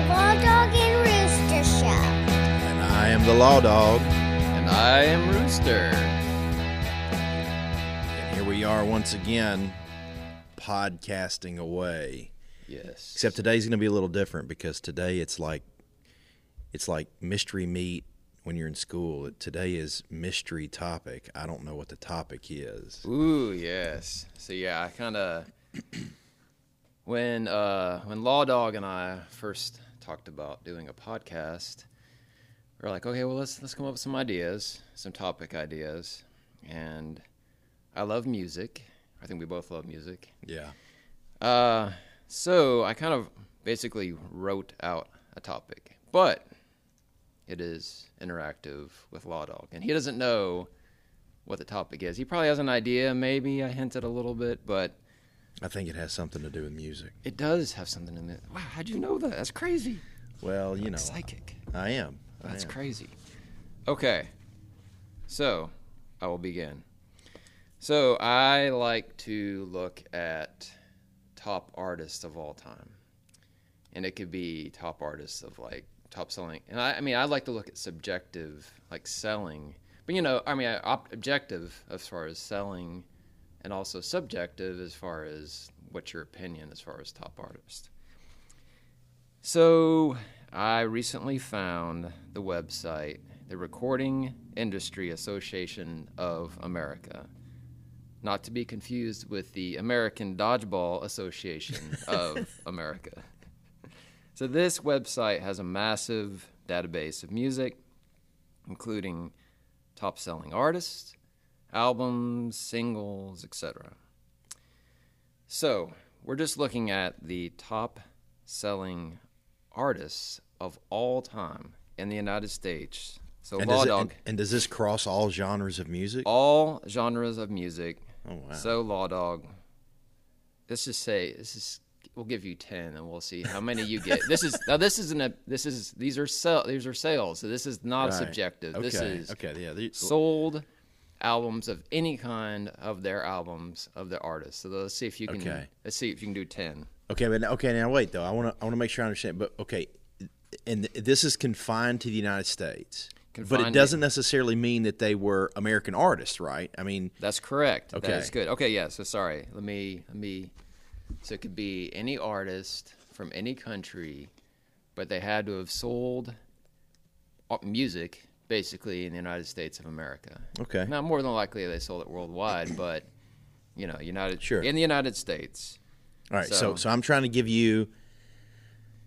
the Law Dog and Rooster Show. And I am the Law Dog. And I am Rooster. And here we are once again, podcasting away. Yes. Except today's going to be a little different because today it's like it's like mystery meat when you're in school. Today is mystery topic. I don't know what the topic is. Ooh, yes. So yeah, I kind of when uh when Law Dog and I first talked about doing a podcast, we are like, okay, well let's let's come up with some ideas, some topic ideas, and I love music. I think we both love music. Yeah. Uh, so I kind of basically wrote out a topic, but it is interactive with Law Dog, and he doesn't know what the topic is. He probably has an idea, maybe I hinted a little bit, but I think it has something to do with music. it does have something in it. Wow, how'd you know that? That's crazy. Well, you know, Psychic. I am. I That's am. crazy. Okay, so I will begin. So I like to look at top artists of all time, and it could be top artists of like top selling. And I, I mean, I like to look at subjective, like selling, but you know, I mean, objective as far as selling, and also subjective as far as what's your opinion as far as top artist. So I recently found the website, the Recording Industry Association of America. Not to be confused with the American Dodgeball Association of America. So this website has a massive database of music, including top selling artists, albums, singles, etc. So we're just looking at the top selling artists of all time in the United States. So And Law does, it, Dog, and, and does this cross all genres of music? all genres of music. oh wow. So Law Dog, let's just say this is. We'll give you ten, and we'll see how many you get. this is now. This isn't a. This is these are sell. These are sales. So this is not Right. subjective. okay. This is okay. Yeah. the- sold albums of any kind of their albums of the artist. So let's see if you can. Okay. Let's see if you can do ten. Okay, but okay, now wait though. I want to I want to make sure I understand. But okay, and th- this is confined to the United States. Confined but it doesn't necessarily mean that they were American artists, right? I mean, That's correct. Okay. That is good. Okay, yeah. So sorry. Let me let me. So it could be any artist from any country, but they had to have sold uh, music basically in the United States of America. okay, Now, more than likely they sold it worldwide, but you know, United Sure. in the United States. all right. So, so- so I'm trying to give you.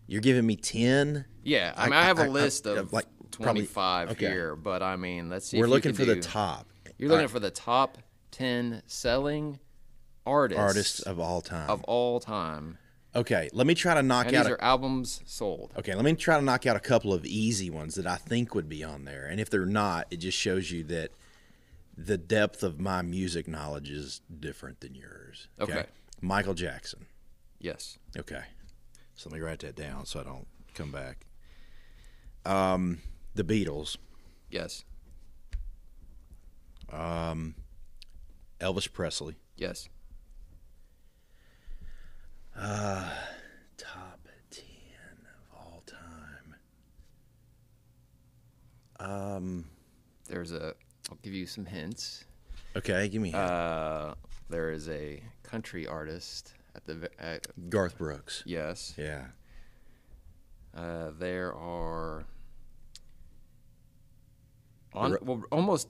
You're giving me ten. Yeah, I I- mean, I, have a I- I- list of like, 25 okay. here, but I mean, let's see. We're looking for the top. You're looking right, for the top 10 selling artists artists of all time. of all time. Okay, let me try to knock And out. these A, are albums sold. okay, let me try to knock out a couple of easy ones that I think would be on there, and if they're not, it just shows you that the depth of my music knowledge is different than yours. Okay. Michael Jackson. Yes. Okay. So let me write that down so I don't come back. Um, the Beatles, Yes. um, Elvis Presley, Yes. Top ten of all time. Um, There's a. I'll give you some hints. okay, give me a hint. Uh, there is a country artist at the. At, Garth Brooks. yes. Yeah. Uh, there are. On, well, almost,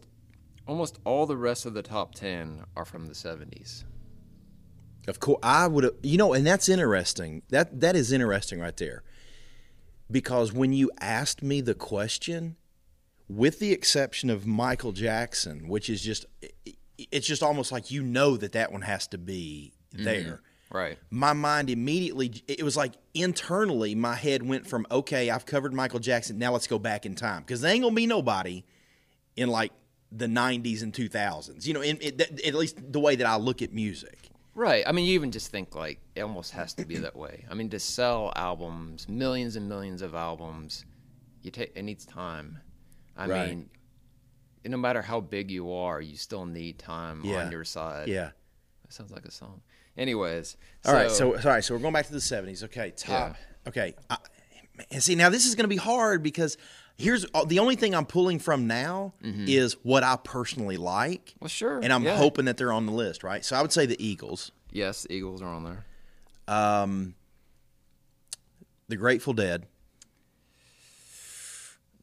almost all the rest of the top ten are from the '70s. Of course, I would. have. You know, and that's interesting. That that is interesting right there, because when you asked me the question, with the exception of Michael Jackson, which is just, it's just almost like you know that that one has to be mm-hmm. there. Right. My mind immediately, it was like internally, my head went from okay, I've covered Michael Jackson. Now let's go back in time because there ain't gonna be nobody in like the '90s and 2000s. You know, in, in, at least the way that I look at music. Right. I mean, you even just think like it almost has to be that way. I mean, to sell albums, millions and millions of albums, you take it needs time. I Right. mean, no matter how big you are, you still need time Yeah. on your side. Yeah. That sounds like a song. Anyways, All right, so sorry, so we're going back to the seventies. Okay, top. Yeah. Okay, I, And see, now this is going to be hard because here's uh, the only thing I'm pulling from now is what I personally like, Well, sure. and I'm Mm-hmm. yeah. hoping that they're on the list, right? So I would say the Eagles, Yes, the Eagles are on there. um, the Grateful Dead.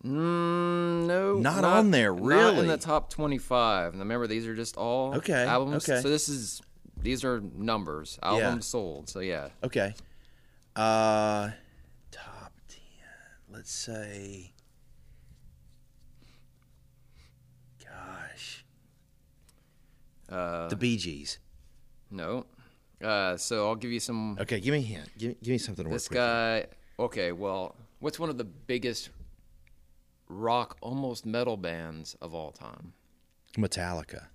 Mm, no, Not on there, really. Not in the top twenty-five. And remember, these are just all Okay, albums. okay. So this is these are numbers, albums sold. So yeah, Okay. Uh, top ten. Let's say. Gosh, uh, the Bee Gees. no. Uh, so I'll give you some. Okay, give me a hint. Give, give me something to work This with. guy. Okay, well, what's one of the biggest rock, almost metal bands of all time? Metallica.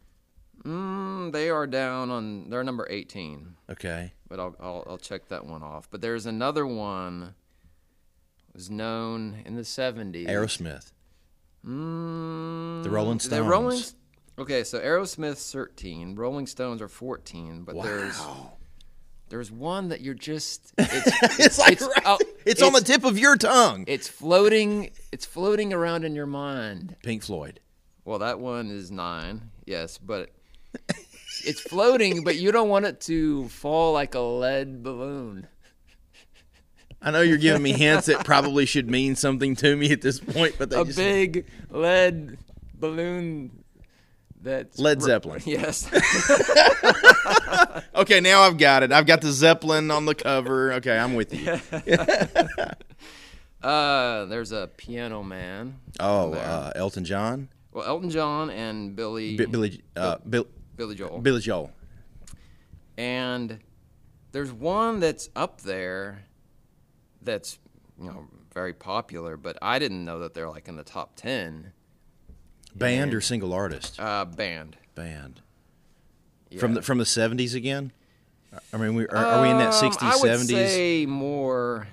Mm, they are down on. They're number eighteen. Okay. but I'll, I'll I'll check that one off. But there's another one was known in the 70s. Aerosmith. Mm, The Rolling Stones. The Rolling. Okay, so Aerosmith's 13, Rolling Stones are 14, but there's Wow. there's one that you're just it's It's like it's right- it's, on the tip of your tongue. it's floating it's floating around in your mind. Pink Floyd. Well, that one is 9. Yes, but it's floating, but you don't want it to fall like a lead balloon. I know you're giving me hints that probably should mean something to me at this point, but they a just big lead balloon that's Led Zeppelin. Yes. Okay, now I've got it. I've got the Zeppelin on the cover. Okay, I'm with you. uh, there's a piano man. Oh, uh, Elton John, Well, Elton John and Billy B- Billy, uh, Bill, Billy Joel. Billy Joel. and there's one that's up there that's you know very popular, but I didn't know that they're like in the top ten. Band or single artist? Uh, band. Band. Yeah. From the from the 70s again? I mean, we, are, are we in that Um, 60s, I would 70s? say more,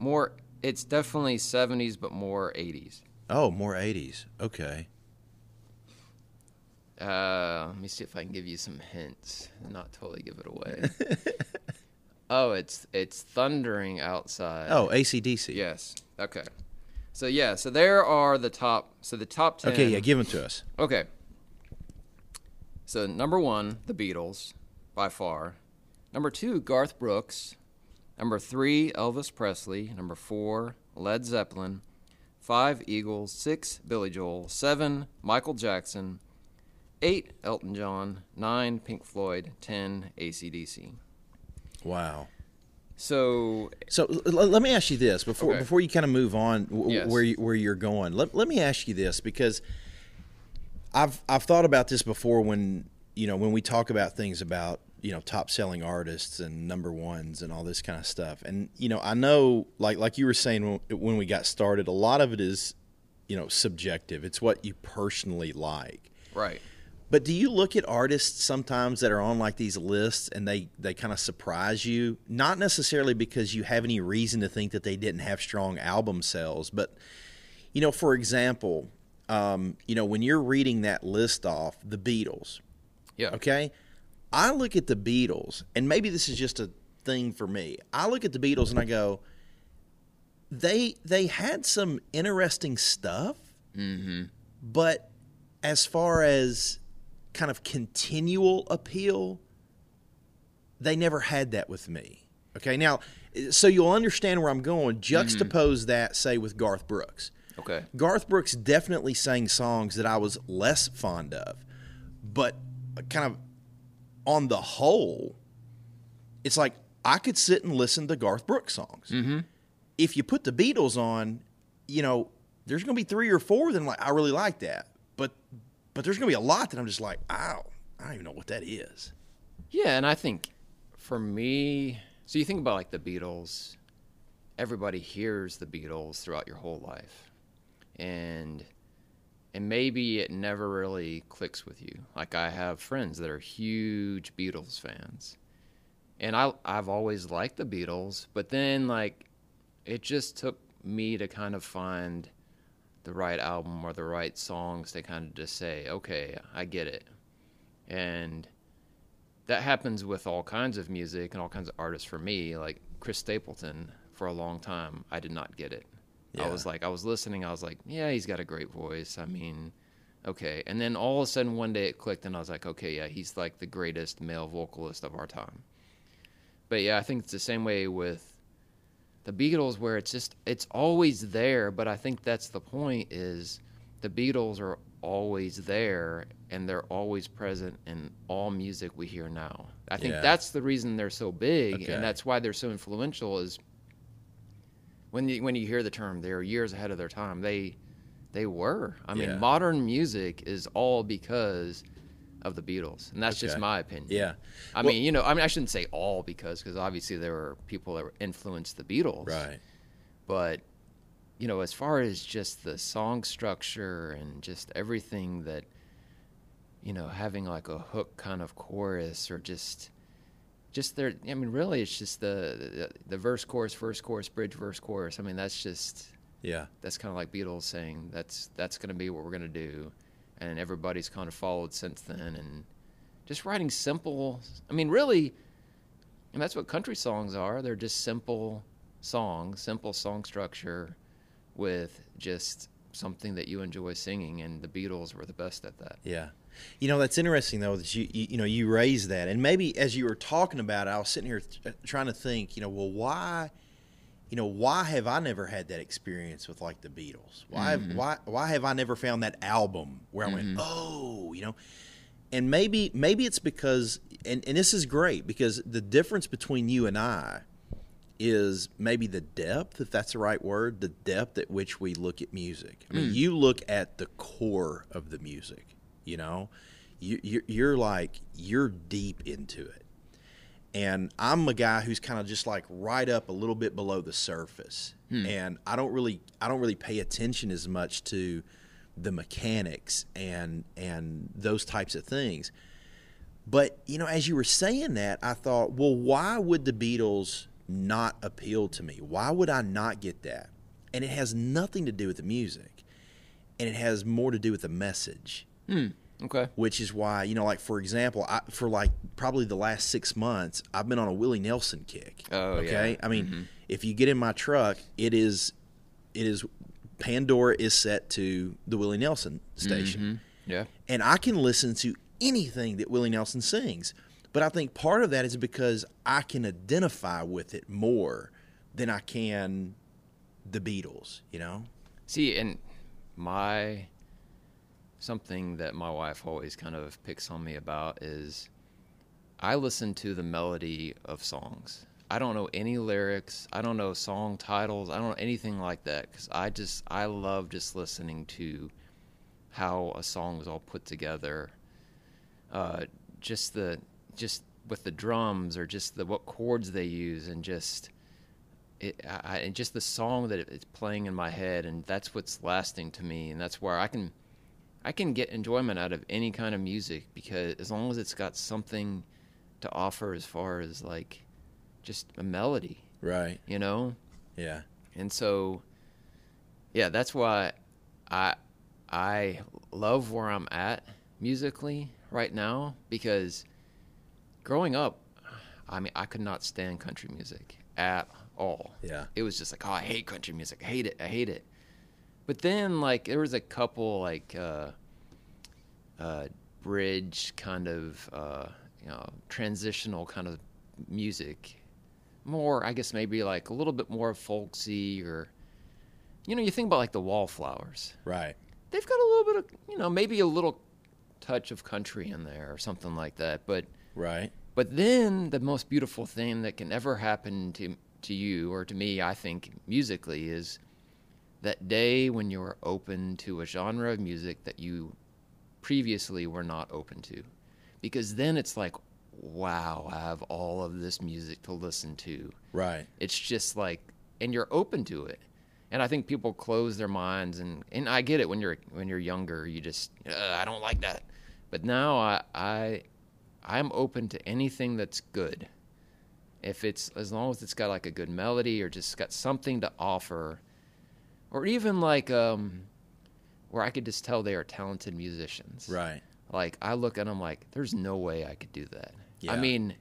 more. It's definitely 70s, but more 80s. Oh, more 80s. Okay. Uh, let me see if I can give you some hints and not totally give it away. oh, it's it's thundering outside. Oh, AC/DC. yes. Okay. So yeah, so there are the top. So the top ten. Okay, yeah, give them to us. Okay. So number one, the Beatles, by far. Number two, Garth Brooks. Number three, Elvis Presley. Number four, Led Zeppelin. Five, Eagles. Six, Billy Joel. Seven, Michael Jackson. Eight, Elton John. Nine, Pink Floyd. Ten, AC/DC. Wow. So So let me ask you this before Okay. before you kind of move on w- Yes. where you, where you're going. Let, let me ask you this because I've I've thought about this before when you know when we talk about things about you know top selling artists and number ones and all this kind of stuff. And you know I know like like you were saying when, when we got started, a lot of it is you know subjective. It's what you personally like. right. But do you look at artists sometimes that are on like these lists and they they kind of surprise you? Not necessarily because you have any reason to think that they didn't have strong album sales, but you know, for example, um, you know, when you're reading that list off, the Beatles, Yeah. okay? I look at the Beatles, and maybe this is just a thing for me. I look at the Beatles and I go, they they had some interesting stuff, Mm-hmm. but as far as kind of continual appeal, they never had that with me. Okay, now, so you'll understand where I'm going. Juxtapose that, say, with Garth Brooks. Okay. Garth Brooks definitely sang songs that I was less fond of, but kind of on the whole, it's like I could sit and listen to Garth Brooks songs. Mm-hmm. If you put the Beatles on, you know, there's going to be three or four that I'm like, I really like that, but but there's going to be a lot that I'm just like, ow, I don't even know what that is. Yeah, and I think for me, so you think about like the Beatles, everybody hears the Beatles throughout your whole life. And and maybe it never really clicks with you. Like I have friends that are huge Beatles fans. And I I've always liked the Beatles, but then like it just took me to kind of find the right album or the right songs to kind of just say, "Okay, I get it." And that happens with all kinds of music and all kinds of artists for me like chris stapleton for a long time, I did not get it. I was like, I was listening. I was like, yeah, he's got a great voice. I mean, okay. And then all of a sudden, one day it clicked, and I was like, okay, yeah, he's like the greatest male vocalist of our time. But yeah, I think it's the same way with the Beatles, where it's just it's always there. But I think that's the point: is the Beatles are always there, and they're always present in all music we hear now. I think Yeah. that's the reason they're so big, Okay. and that's why they're so influential. Is when you when you hear the term, they're years ahead of their time. They they were. I mean, Yeah. modern music is all because of the Beatles, and that's just my opinion. Yeah. I Well- mean, you know, I mean, I shouldn't say all because because obviously there were people that influenced the Beatles, Right. But you know, as far as just the song structure and just everything that you know, having like a hook kind of chorus or just just there. I mean, really, it's just the the, the verse, chorus, verse, chorus, bridge, verse, chorus. I mean, that's just Yeah. that's kind of like Beatles saying that's that's going to be what we're going to do, and everybody's kind of followed since then. And just writing simple. I mean, really, and that's what country songs are. They're just simple songs, simple song structure, with just something that you enjoy singing. And the Beatles were the best at that. Yeah. You know, that's interesting though that you, you you know you raised that, and maybe as you were talking about it, I was sitting here th- trying to think. You know, well, why, you know, why have I never had that experience with like the Beatles? Why have, mm-hmm. why why have I never found that album where I went, mm-hmm. oh, you know, and maybe maybe it's because, and and this is great because the difference between you and I is maybe the depth, if that's the right word, the depth at which we look at music. I mean, mm. you look at the core of the music. You know, you, you're, you're like you're deep into it, and I'm a guy who's kind of just like right up a little bit below the surface, hmm. and I don't really I don't really pay attention as much to the mechanics and and those types of things. But you know, as you were saying that, I thought, well, why would the Beatles not appeal to me? Why would I not get that? And it has nothing to do with the music, and it has more to do with the message. Hmm. Okay. Which is why, you know, like for example, I, for like probably the last six months, I've been on a Willie Nelson kick. Oh, yeah. okay. I mean, mm-hmm. if you get in my truck, it is, it is, Pandora is set to the Willie Nelson station mm-hmm. Yeah. and I can listen to anything that Willie Nelson sings. But I think part of that is because I can identify with it more than I can the Beatles, you know? See, and my something that my wife always kind of picks on me about is I listen to the melody of songs. I don't know any lyrics. I don't know song titles. I don't know anything like that because I just I love just listening to how a song is all put together. Uh, just the just with the drums or just the what chords they use and just it, I, and just the song that it's playing in my head, and that's what's lasting to me, and that's where I can, I can get enjoyment out of any kind of music because as long as it's got something to offer as far as like, just a melody, Right. you know, Yeah. and so, yeah, that's why I, I love where I'm at musically right now because growing up, I mean, I could not stand country music at all. Yeah. It was just like, oh, I hate country music. I hate it. I hate it. But then, like, there was a couple, like, uh, uh, bridge kind of, uh, you know, transitional kind of music. More, I guess, maybe like a little bit more folksy or, you know, you think about like the Wallflowers. Right. They've got a little bit of, you know, maybe a little touch of country in there or something like that. But Right. but then the most beautiful thing that can ever happen to to you or to me, I think, musically, is that day when you're open to a genre of music that you previously were not open to. Because then it's like, wow, I have all of this music to listen to. Right. It's just like, and you're open to it. And I think people close their minds, and, and I get it when you're when you're younger, you just I don't like that. But now I I I'm open to anything that's good. If it's as long as it's got like a good melody or just got something to offer, or even like um, where I could just tell they are talented musicians. Right. Like I look at them like, there's no way I could do that. Yeah. I mean,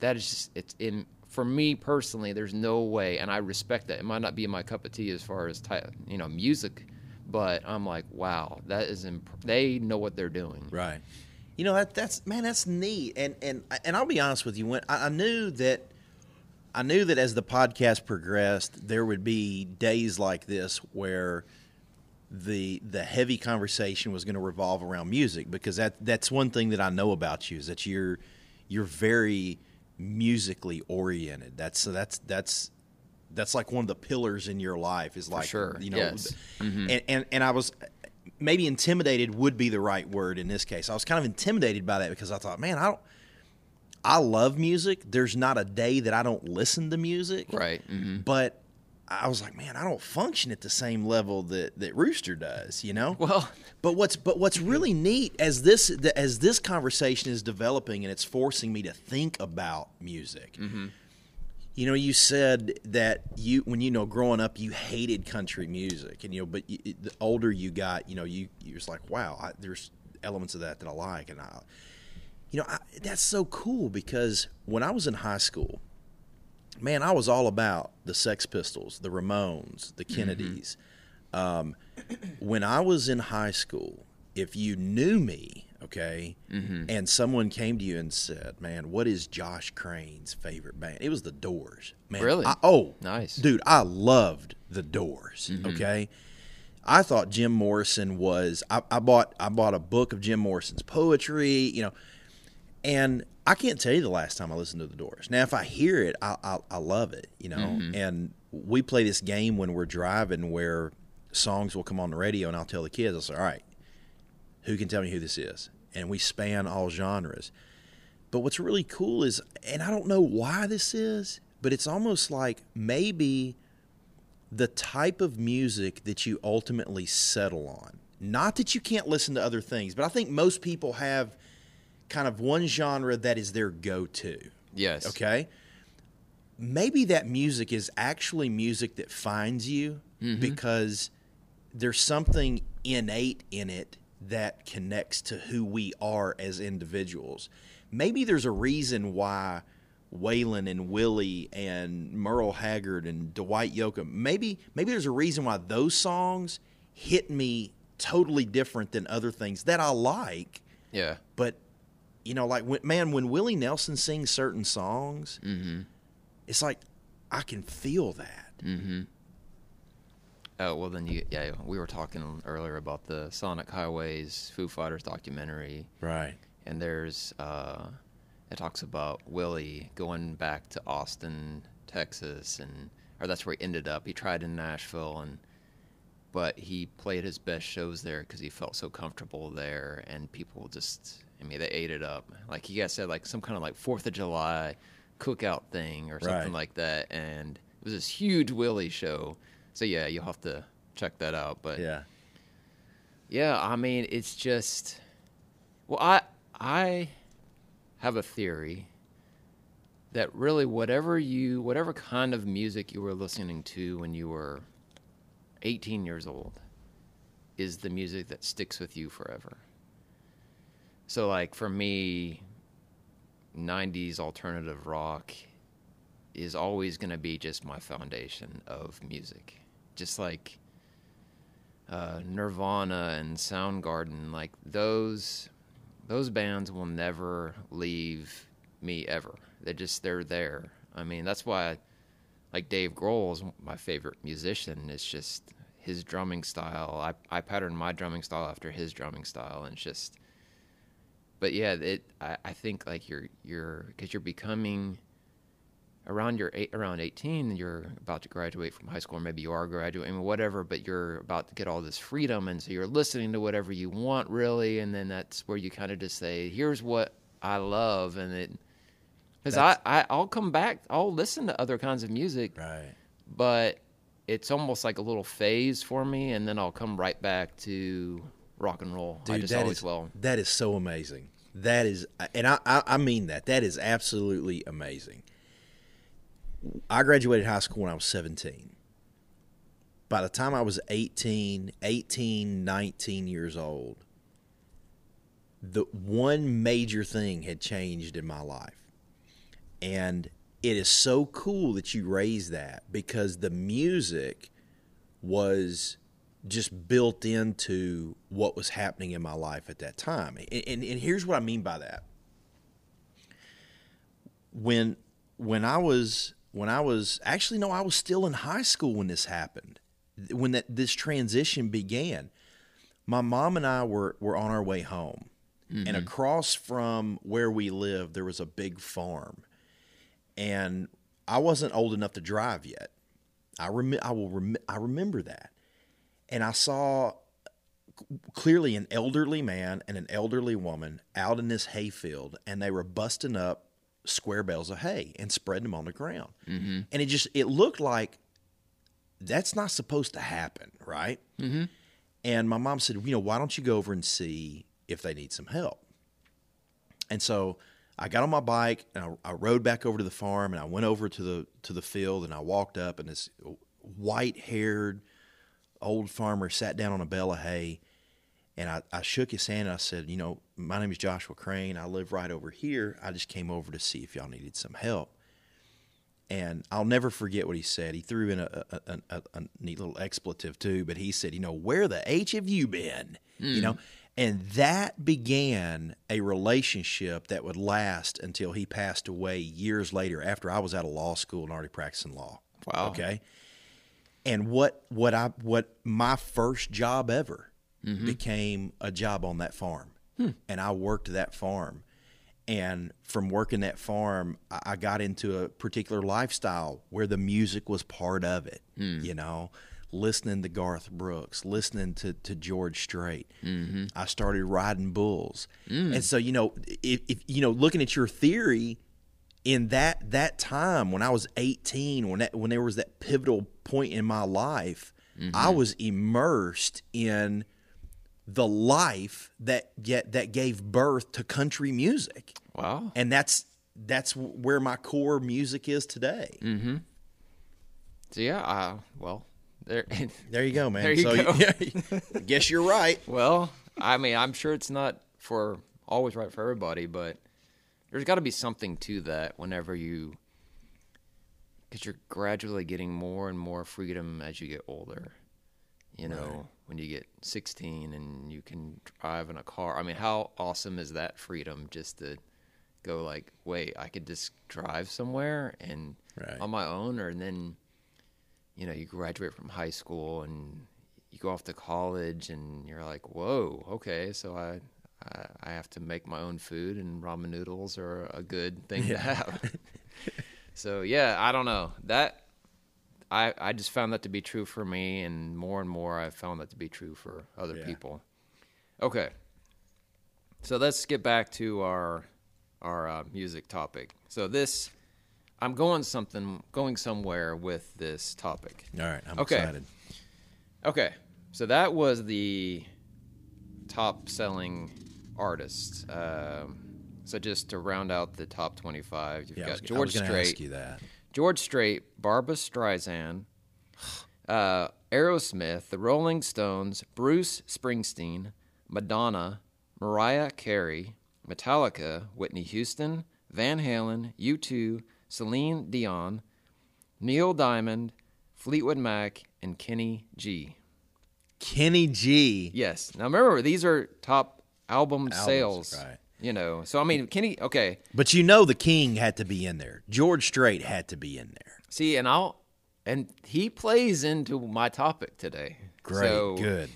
that is just it's in for me personally, there's no way, and I respect that. It might not be my cup of tea as far as ty- you know music, but I'm like, wow, that is imp- they know what they're doing. Right. You know that that's man, that's neat. And and and I'll be honest with you. When I, I knew that, I knew that as the podcast progressed, there would be days like this where the the heavy conversation was going to revolve around music because that that's one thing that I know about you is that you're you're very musically oriented. That's so that's that's that's like one of the pillars in your life is like sure, you know yes. and, and and I was maybe intimidated would be the right word in this case. I was kind of intimidated by that because I thought, man, I don't I love music. There's not a day that I don't listen to music. Right. hmm But I was like, man, I don't function at the same level that, that Rooster does, you know. Well, But what's but what's mm-hmm. really neat as this as this conversation is developing and it's forcing me to think about music. Mm-hmm. You know, you said that you when you know growing up you hated country music, and you know, but you, the older you got, you know, you you was like, wow, I, there's elements of that that I like, and I, you know, I, that's so cool because when I was in high school, man, I was all about the Sex Pistols, the Ramones, the mm-hmm. Kennedys. Um, when I was in high school, if you knew me, okay, mm-hmm. and someone came to you and said, "Man, what is Josh Crane's favorite band?" It was the Doors. Man, Really? I, oh, Nice. dude. I loved the Doors. Mm-hmm. Okay. I thought Jim Morrison was. I, I bought. I bought a book of Jim Morrison's poetry. You know, and I can't tell you the last time I listened to the Doors. Now, if I hear it, I, I, I love it, you know. Mm-hmm. And we play this game when we're driving where songs will come on the radio, and I'll tell the kids, I'll say, all right, who can tell me who this is? And we span all genres. But what's really cool is, and I don't know why this is, but it's almost like maybe the type of music that you ultimately settle on. Not that you can't listen to other things, but I think most people have kind of one genre that is their go to. yes. Okay. Maybe that music is actually music that finds you mm-hmm. because there's something innate in it that connects to who we are as individuals. Maybe there's a reason why Waylon and Willie and Merle Haggard and Dwight Yoakam, maybe maybe there's a reason why those songs hit me totally different than other things that I like Yeah. but you know, like when, man, when Willie Nelson sings certain songs, it's like I can feel that. Oh well, then you yeah. We were talking earlier about the Sonic Highways Foo Fighters documentary, Right. and there's uh, it talks about Willie going back to Austin, Texas, and or that's where he ended up. He tried in Nashville, and but he played his best shows there because he felt so comfortable there, and people just, I mean, they ate it up. Like you guys said, like some kind of like Fourth of July cookout thing or something Right. like that, and it was this huge Willie show. So yeah, you'll have to check that out. But Yeah. yeah, I mean, it's just well, I I have a theory that really whatever you whatever kind of music you were listening to when you were 18 years old is the music that sticks with you forever. So like for me 90s alternative rock is always going to be just my foundation of music. Just like uh, Nirvana and Soundgarden, like those those bands will never leave me ever. They just they're there. I mean, that's why like Dave Grohl is my favorite musician. It's just his drumming style. I I pattern my drumming style after his drumming style, and it's just. But yeah, it. I, I think like you're you're because you're becoming around your eight, around 18 you're about to graduate from high school or maybe you are graduating whatever but you're about to get all this freedom and so you're listening to whatever you want really and then that's where you kind of just say here's what i love and it because I, I i'll come back i'll listen to other kinds of music Right. but it's almost like a little phase for me and then i'll come right back to rock and roll i Dude, just that always is- will That is so amazing. That is, and I, I, I mean that. That is absolutely amazing. I graduated high school when I was 17. By the time I was 18, 18, 19 years old, the one major thing had changed in my life. And it is so cool that you raise that because the music was just built into what was happening in my life at that time. And, and, and here's what I mean by that. When when I was when I was actually no, I was still in high school when this happened. When that this transition began. My mom and I were were on our way home. And mm-hmm. across from where we lived there was a big farm. And I wasn't old enough to drive yet. I rem- I will rem- I remember that. And I saw clearly an elderly man and an elderly woman out in this hayfield and they were busting up square bales of hay and spreading them on the ground. Mm-hmm. And it just it looked like that's not supposed to happen, right? Mm-hmm. And my mom said, you know, why don't you go over and see if they need some help? And so I got on my bike and I, I rode back over to the farm and I went over to the to the field and I walked up and this white haired old farmer sat down on a bale of hay and I, I shook his hand and I said, you know, my name is Joshua Crane. I live right over here. I just came over to see if y'all needed some help. And I'll never forget what he said. He threw in a, a, a, a, a neat little expletive too, but he said, you know, where the H have you been? You know, and that began a relationship that would last until he passed away years later after I was out of law school and already practicing law. Wow. Okay. And what what I what my first job ever mm-hmm. became a job on that farm. Hmm. And I worked that farm. And from working that farm, I got into a particular lifestyle where the music was part of it. Hmm. You know, listening to Garth Brooks, listening to, to George Strait. Mm-hmm. I started riding bulls. Hmm. And so, you know, if, if you know, looking at your theory, in that that time when I was 18, when that when there was that pivotal point in my life, I was immersed in the life that get that gave birth to country music, Wow. and that's that's where my core music is today. So yeah, uh, well, there. There you go, man. There you so go. I guess you're right. well, I mean, I'm sure it's not for always right for everybody, but there's got to be something to that. Whenever you, because you're gradually getting more and more freedom as you get older. You know, when you get 16 and you can drive in a car. I mean, how awesome is that freedom just to go like, wait, I could just drive somewhere and Right. on my own, or and then, you know, you graduate from high school and you go off to college and you're like, whoa, okay, so I. I I have to make my own food, and ramen noodles are a good thing to have. so yeah, I don't know that I, I just found that to be true for me, and more and more I've found that to be true for other Yeah. people. Okay, so let's get back to our our uh, music topic. So this, I'm going something, going somewhere with this topic. All right, I'm Okay. excited. Okay, so that was the top selling artists. Um, so just to round out the top 25, you've Yeah, was, got I George was Strait. ask you that. George Strait, Barbra Streisand, uh, Aerosmith, the Rolling Stones, Bruce Springsteen, Madonna, Mariah Carey, Metallica, Whitney Houston, Van Halen, U2, Celine Dion, Neil Diamond, Fleetwood Mac, and Kenny G. Kenny G. Yes. Now remember, these are top album Albums, sales. right. You know, so I mean, Kenny. Okay, But you know the King had to be in there. George Strait had to be in there. see, and I'll, and he plays into my topic today. Great, So good.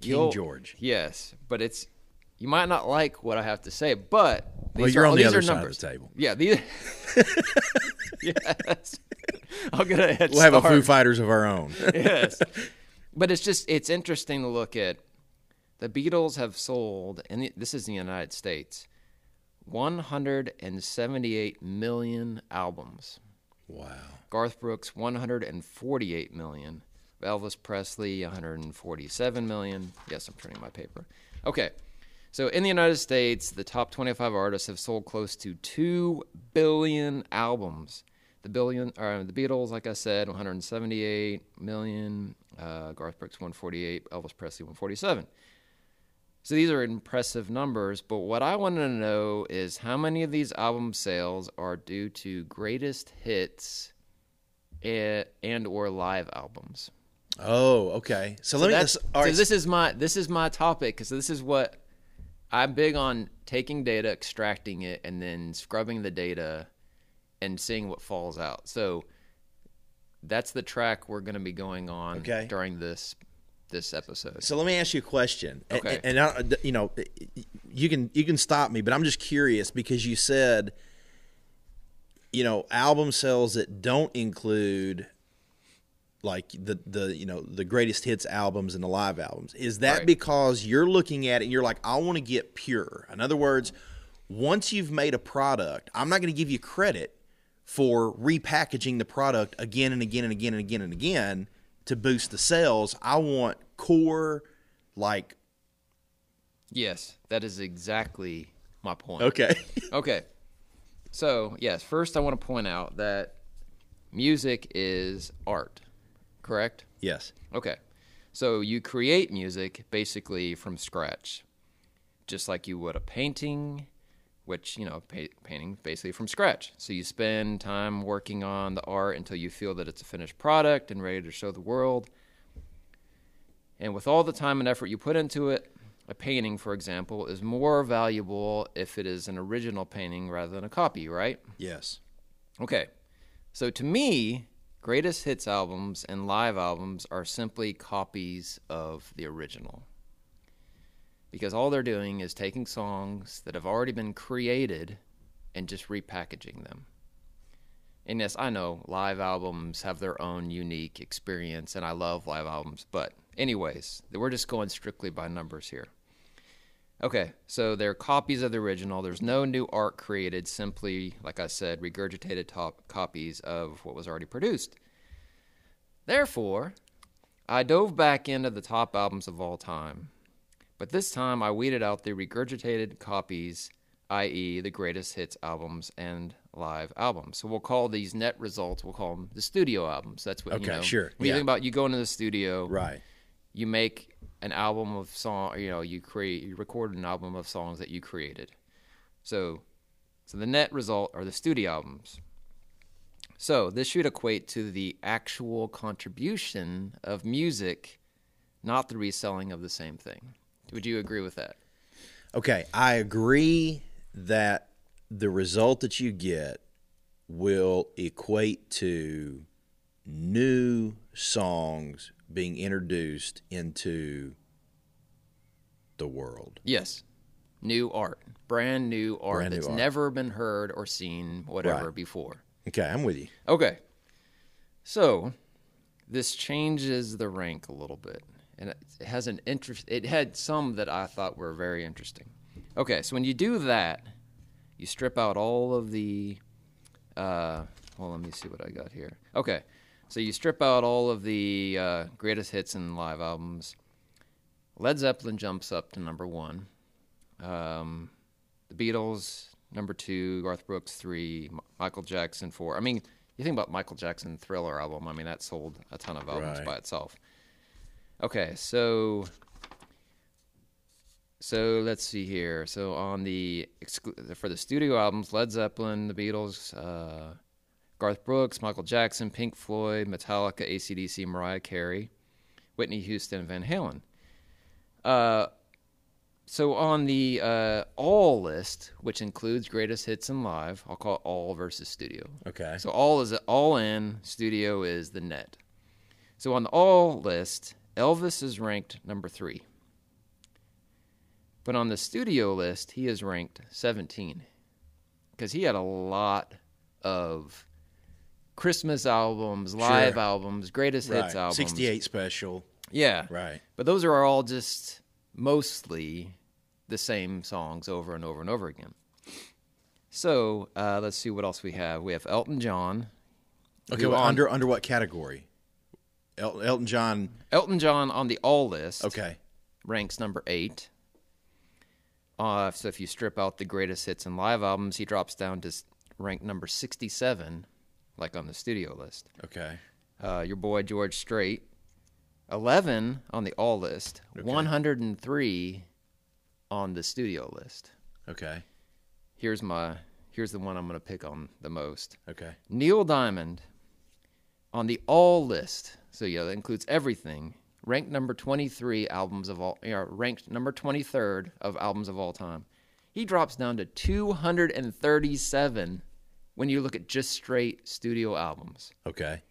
King George. Yes, but it's you might not like what I have to say, but these Well, you're are, on the these other are side numbers. of the table. Yeah, these. yes, I'll get a head We'll have a start. Foo Fighters of our own. yes. But it's just it's interesting to look at the Beatles have sold and this is in the United States 178 million albums. wow. Garth Brooks 148 million. Elvis Presley 147 million. Yes, I'm turning my paper. Okay. So in the United States, the top 25 artists have sold close to 2 billion albums. The billion uh, the Beatles, like I said, 178 million, uh, Garth Brooks 148, Elvis Presley 147. So these are impressive numbers, but what I want to know is how many of these album sales are due to greatest hits and, or live albums. Oh, okay. So, So let me. right, so this is my this is my topic because this is what I'm big on taking data, extracting it, and then scrubbing the data and seeing what falls out. So that's the track we're going to be going on Okay. during this this episode. So let me ask you a question. Okay. And, I, you know, you can you can stop me, but I'm just curious because you said, you know, album sales that don't include like the the you know the greatest hits albums and the live albums. Is that Right. because you're looking at it and you're like, I want to get pure. In other words, once you've made a product, I'm not going to give you credit for repackaging the product again and again and again and again and again to boost the sales. I want core, like, yes, that is exactly my point. okay. Okay. So, yes, first I want to point out that music is art, correct? yes. Okay. So you create music basically from scratch, just like you would a painting, which, you know, pa- painting basically from scratch. So you spend time working on the art until you feel that it's a finished product and ready to show the world. And with all the time and effort you put into it, a painting, for example, is more valuable if it is an original painting rather than a copy, right? Yes. Okay. So to me, greatest hits albums and live albums are simply copies of the original. Because all they're doing is taking songs that have already been created and just repackaging them. And yes, I know live albums have their own unique experience, and I love live albums. But, anyways, we're just going strictly by numbers here. Okay, so they're copies of the original. There's no new art created, simply, like I said, regurgitated top copies of what was already produced. Therefore, I dove back into the top albums of all time, but this time I weeded out the regurgitated copies, i.e., the greatest hits albums and live albums. So we'll call these net results, we'll call them the studio albums. That's what, you Okay, know. sure, When you yeah. think about you go into the studio, Right. you make an album of song you know you create you record an album of songs that you created so so the net result are the studio albums so this should equate to the actual contribution of music not the reselling of the same thing would you agree with that Okay. I agree that the result that you get will equate to new songs being introduced into the world. yes new art brand new art Brand new that's art. never been heard or seen whatever Right. before Okay, I'm with you. Okay. So this changes the rank a little bit. And it has an interest it had some that I thought were very interesting. Okay, so when you do that, you strip out all of the uh well let me see what I got here. Okay. So you strip out all of the uh, greatest hits and live albums. Led Zeppelin jumps up to number one. Um, the Beatles number two, Garth Brooks three, Michael Jackson four. I mean, you think about Michael Jackson Thriller album. I mean, that sold a ton of albums Right. by itself. Okay, so so let's see here. So on the for the studio albums, Led Zeppelin, the Beatles, uh, Garth Brooks, Michael Jackson, Pink Floyd, Metallica, AC/DC, Mariah Carey, Whitney Houston, Van Halen. Uh, so on the uh, all list, which includes greatest hits and live, I'll call it all versus studio. Okay. So all is all in, studio is the net. So on the all list, Elvis is ranked number three. But on the studio list, he is ranked 17 because he had a lot of Christmas albums, live Sure. albums, greatest hits albums. 68 special. Yeah. Right. But those are all just mostly the same songs over and over and over again. So uh, let's see what else we have. We have Elton John. Okay, well, on- under under what category? El- Elton John. Elton John on the all list Okay. ranks number eight. Uh, so if you strip out the greatest hits and live albums, he drops down to rank number 67, like on the studio list. Okay. Uh, your boy George Strait, 11 on the all list, okay. 103 on the studio list. Okay. Here's my here's the one I'm going to pick on the most. Okay. Neil Diamond on the all list. So yeah, that includes everything. Ranked number 23 albums of all, you know, ranked number 23rd of albums of all time. He drops down to 237 when you look at just straight studio albums. Okay.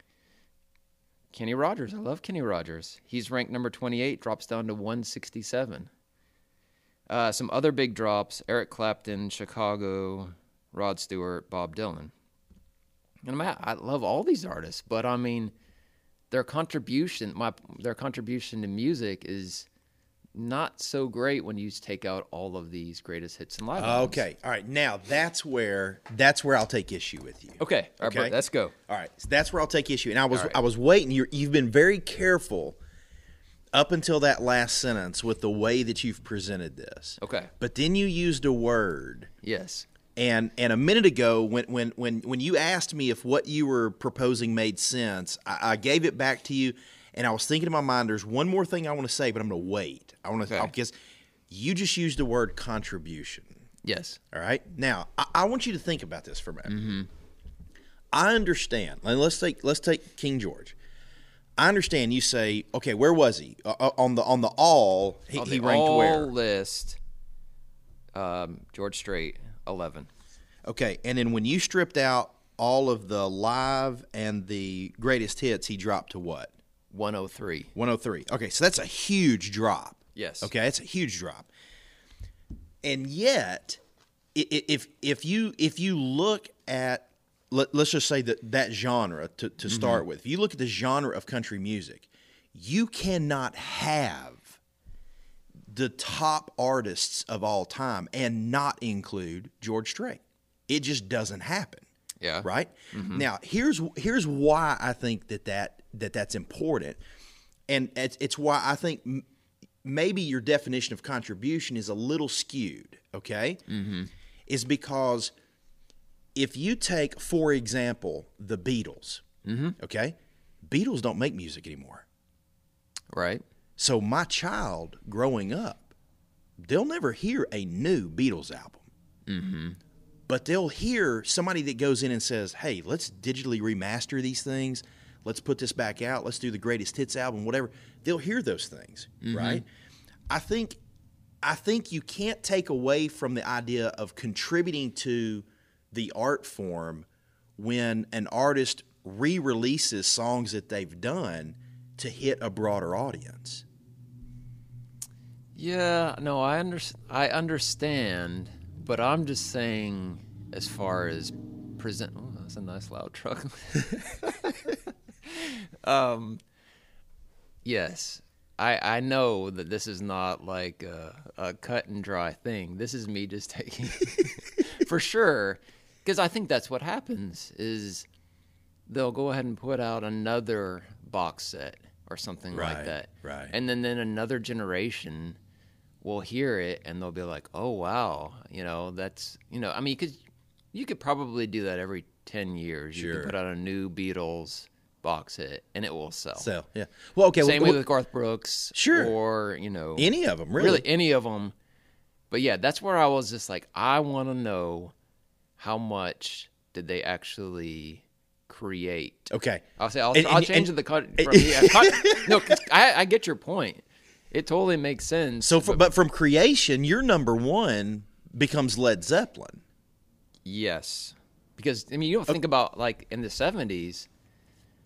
Kenny Rogers, I love Kenny Rogers. He's ranked number 28, drops down to 167. Uh, some other big drops: Eric Clapton, Chicago, Rod Stewart, Bob Dylan. And I, I love all these artists, but I mean, their contribution, my their contribution to music is not so great when you take out all of these greatest hits and live. albums. Okay. All right. Now that's where that's where I'll take issue with you. Okay. All right, Okay. bro, let's go. All right, so that's where I'll take issue. And I was right. I was waiting. You're, you've been very careful up until that last sentence with the way that you've presented this. Okay. But then you used a word, Yes. And and a minute ago when when when when you asked me if what you were proposing made sense, I, I gave it back to you, and I was thinking in my mind, there's one more thing I want to say, but I'm going to wait. I want to Okay. because you just used the word contribution. Yes. All right. Now, I, I want you to think about this for a minute. I understand. And let's take let's take King George. I understand. You say, okay, where was he uh, uh, on the on the all? He, On he the ranked all where? list, um, George Strait, 11. Okay, and then when you stripped out all of the live and the greatest hits, he dropped to what? 103. 103. Okay, so that's a huge drop. Yes. Okay, that's a huge drop. And yet, if if you if you look at let, let's just say that that genre to, to mm-hmm. start with, if you look at the genre of country music, you cannot have the top artists of all time and not include George Strait. It just doesn't happen Yeah. right now here's here's why i think that that, that that's important and it's, it's why i think m- maybe your definition of contribution is a little skewed okay mm-hmm. is because if you take for example the beatles mm-hmm. okay beatles don't make music anymore Right. So my child growing up, they'll never hear a new Beatles album. Mm-hmm. But they'll hear somebody that goes in and says, "Hey, let's digitally remaster these things. Let's put this back out. Let's do the greatest hits album, whatever." They'll hear those things, right? I think, I think you can't take away from the idea of contributing to the art form when an artist re-releases songs that they've done to hit a broader audience. Yeah, no, I under, I understand, but I'm just saying as far as present oh, that's a nice loud truck. um yes. I I know that this is not like a, a cut and dry thing. This is me just taking for sure because I think that's what happens is they'll go ahead and put out another box set or something Right, like that. right. And then then another generation will hear it and they'll be like, "Oh wow, you know, that's, you know, I mean, cuz you could probably do that every 10 years. You Sure. could put out a new Beatles box hit and it will sell. So yeah. Well, okay. Same well, way with Garth Brooks Sure. or, you know, any of them, really. really any of them. But yeah, that's where I was just like, I want to know how much did they actually create. Okay. I'll say I'll, And- I'll and- change and- the cut. From, yeah, cut no, I, I get your point. It totally makes sense. So, for, but from creation, your number one becomes Led Zeppelin. Yes, because I mean, you don't think about like in the '70s,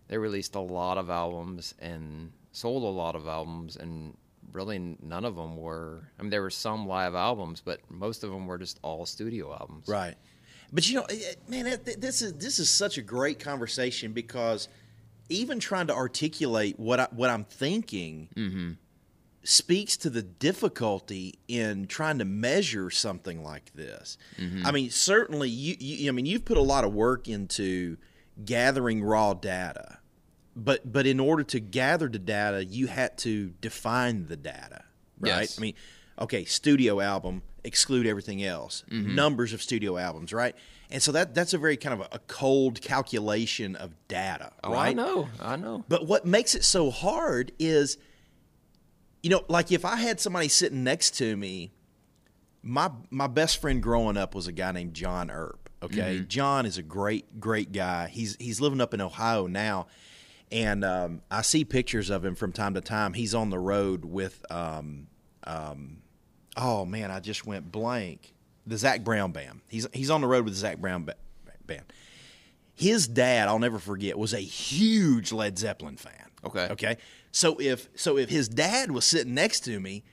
they released a lot of albums and sold a lot of albums, and really none of them were. I mean, there were some live albums, but most of them were just all studio albums. Right. But you know, eh, eh, man, this is this is such a great conversation because even trying to articulate what I, what I'm thinking speaks to the difficulty in trying to measure something like this. Mm-hmm. I mean, certainly, you, you I mean, you've put a lot of work into gathering raw data, but but in order to gather the data, you had to define the data, right? Yes. I mean, okay, studio album, exclude everything else. Mm-hmm. Numbers of studio albums, right? And so that that's a very kind of a, a cold calculation of data, Oh, right? I know. I know. But what makes it so hard is, you know, like if I had somebody sitting next to me my my best friend growing up was a guy named John Earp. Okay, Mm-hmm. John is a great great guy. He's he's living up in Ohio now, and um, I see pictures of him from time to time. He's on the road with um, um, oh man, I just went blank. The Zac Brown band. He's he's on the road with the Zac Brown ba- band. His dad, I'll never forget, was a huge Led Zeppelin fan. Okay. Okay. So if so if his dad was sitting next to me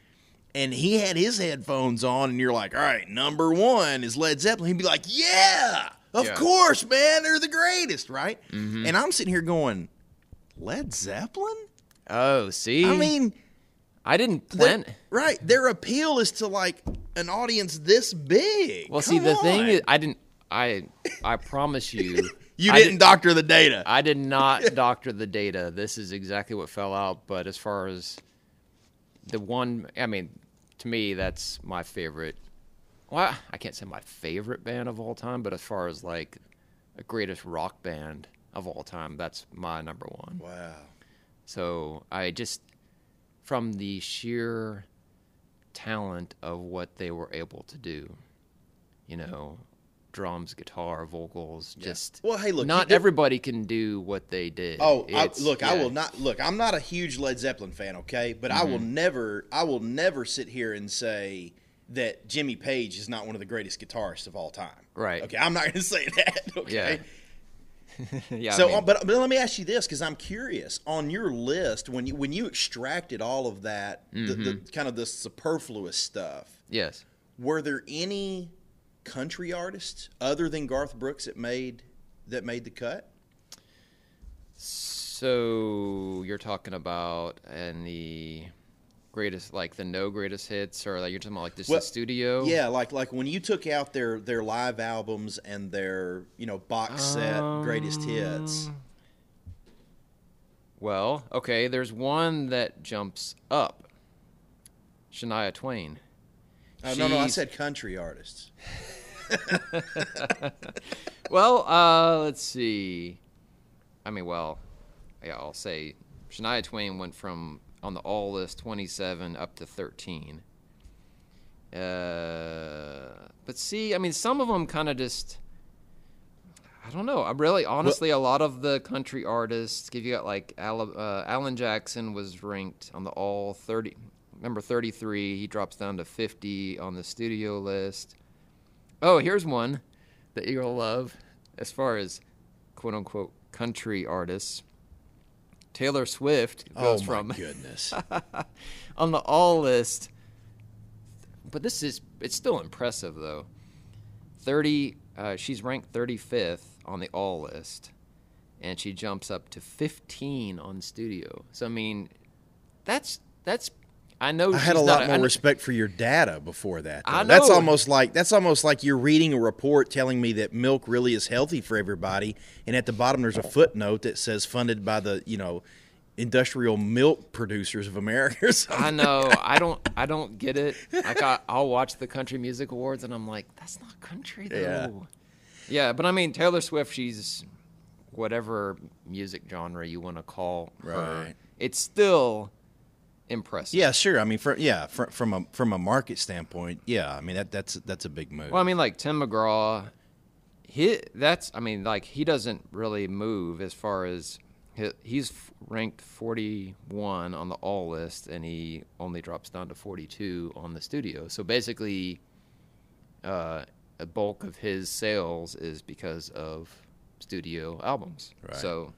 and he had his headphones on and you're like, all right, number one is Led Zeppelin, he'd be like, Yeah, of Yeah. course, man, they're the greatest, right? Mm-hmm. And I'm sitting here going, Led Zeppelin? Oh, see, I mean, I didn't their- plan. right, their appeal is to like an audience this big. Well, see, Come the thing is, I didn't. I I promise you, you didn't did- doctor the data. I did not doctor the data. This is exactly what fell out. But as far as the one, I mean, to me, that's my favorite. Well, I can't say my favorite band of all time, but as far as like a greatest rock band of all time, that's my number one. wow. So I just, from the sheer talent of what they were able to do, you know, drums, guitar, vocals, just Well, hey, look, not everybody can do what they did. Oh, I, look, I will not look. I'm not a huge Led Zeppelin fan, okay, but I Mm-hmm. will never, I will never sit here and say that Jimmy Page is not one of the greatest guitarists of all time. Right. Okay, I'm not going to say that. Okay. yeah, So, I mean, but, but let me ask you this because I'm curious. On your list, when you when you extracted all of that, the, the Mm-hmm. kind of the superfluous stuff, yes. were there any country artists other than Garth Brooks that made that made the cut? So you're talking about and the greatest, like the no greatest hits, or like you're talking about like this Well, the studio? Yeah, like like when you took out their their live albums and their you know box set greatest hits. Um, Well, okay, there's one that jumps up. Shania Twain. Oh, no, no, I said country artists. Well, uh, let's see. I mean, well, yeah, I'll say Shania Twain went from on the all list 27 up to 13. Uh, but see, I mean, some of them kind of just. I don't know. I'm really, honestly, a lot of the country artists. If you got like Al, uh, Alan Jackson was ranked on the all 30, number 33. He drops down to 50 on the studio list. Oh, here's one that you'll love as far as quote unquote country artists. Taylor Swift goes oh from goodness! on the all list. But this is it's still impressive though. 30 uh, she's ranked 35th on the all list and she jumps up to 15 on studio. So I mean that's that's I know I had a lot more know- respect for your data before that. I though. That's almost like that's almost like you're reading a report telling me that milk really is healthy for everybody, and at the bottom there's a footnote that says funded by the you know industrial milk producers of America. I know. I don't. I don't get it. Like I, I'll watch the country music awards, and I'm like, that's not country though. Yeah. Yeah, but I mean Taylor Swift. She's whatever music genre you want to call her. Right. It's still impressive. Yeah, sure. I mean, for, yeah, fr from a from a market standpoint, yeah. I mean that that's that's a big move. Well, I mean, like Tim McGraw, he that's I mean, like he doesn't really move as far as he, he's ranked 41 on the all list, and he only drops down to 42 on the studio. So basically, uh, a bulk of his sales is because of studio albums. Right. So,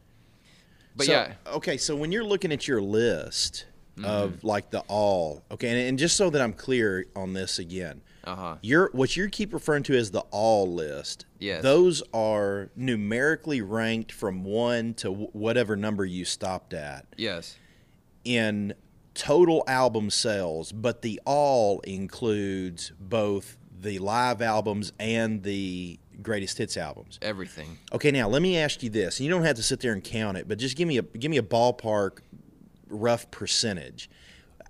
but So, yeah, Okay, so when you're looking at your list Mm-hmm. of like the all, okay, and, and just so that I'm clear on this again, uh huh. you're what you keep referring to as the all list. Yes. Those are numerically ranked from one to wh- whatever number you stopped at Yes. in total album sales, but the all includes both the live albums and the greatest hits albums. Everything. Okay, now let me ask you this. and You don't have to sit there and count it, but just give me a give me a ballpark rough percentage.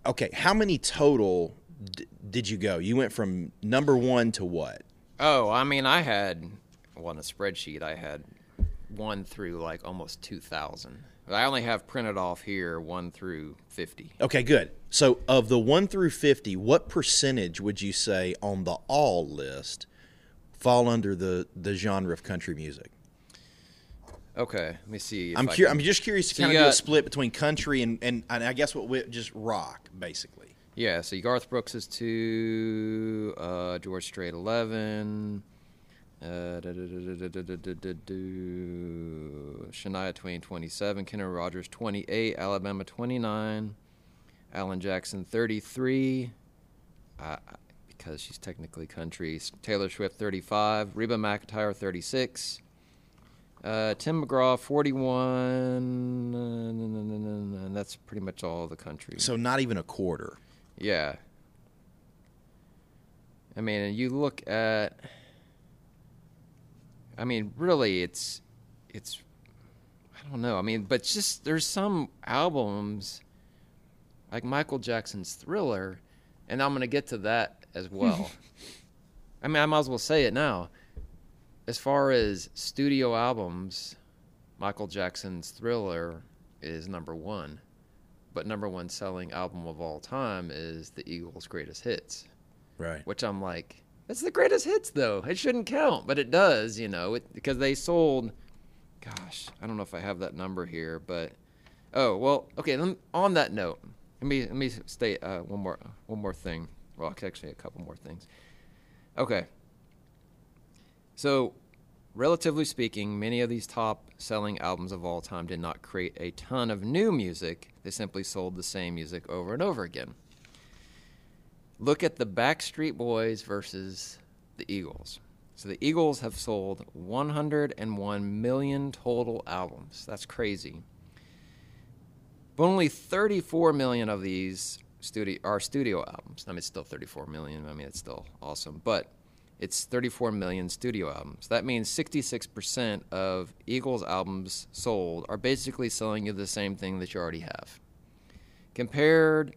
Okay, how many total d- did you go? You went from number 1 to what? Oh, I mean, I had well, on a spreadsheet, I had one through like almost two thousand I only have printed off here one through fifty. Okay, good. So, of the 1 through 50, what percentage would you say on the all list fall under the, the genre of country music? Okay, let me see. I'm. I'm just curious to so kind of got, do a split between country and, and, and I guess what we just rock basically. Yeah. So Garth Brooks is two, uh, George Strait eleven, Shania Twain twenty seven, Kenner Rogers twenty eight, Alabama twenty nine, Alan Jackson thirty three. Uh, because she's technically country. Taylor Swift, 35. Reba McEntire, 36. Uh, Tim McGraw, 41, uh, and that's pretty much all the country. So, not even a quarter. Yeah. I mean, you look at. I mean, really, it's, it's, I don't know. I mean, but just there's some albums, like Michael Jackson's Thriller, and I'm gonna get to that as well. I mean, I might as well say it now. As far as studio albums, Michael Jackson's Thriller is number one but number one selling album of all time is the Eagles' greatest hits, Right. which I'm like, that's the greatest hits though. It shouldn't count, but it does, you know, it, because they sold. Gosh, I don't know if I have that number here, but oh well. Okay, then on that note, let me let me state uh, one more one more thing. Well, actually, a couple more things. Okay. So, relatively speaking, many of these top selling albums of all time did not create a ton of new music. They simply sold the same music over and over again. Look at the Backstreet Boys versus the Eagles. So the Eagles have sold 101 million total albums. That's crazy. But only 34 million of these studio are studio albums. I mean, it's still 34 million. I mean, it's still awesome, but it's 34 million studio albums. That means 66% of Eagles albums sold are basically selling you the same thing that you already have. Compared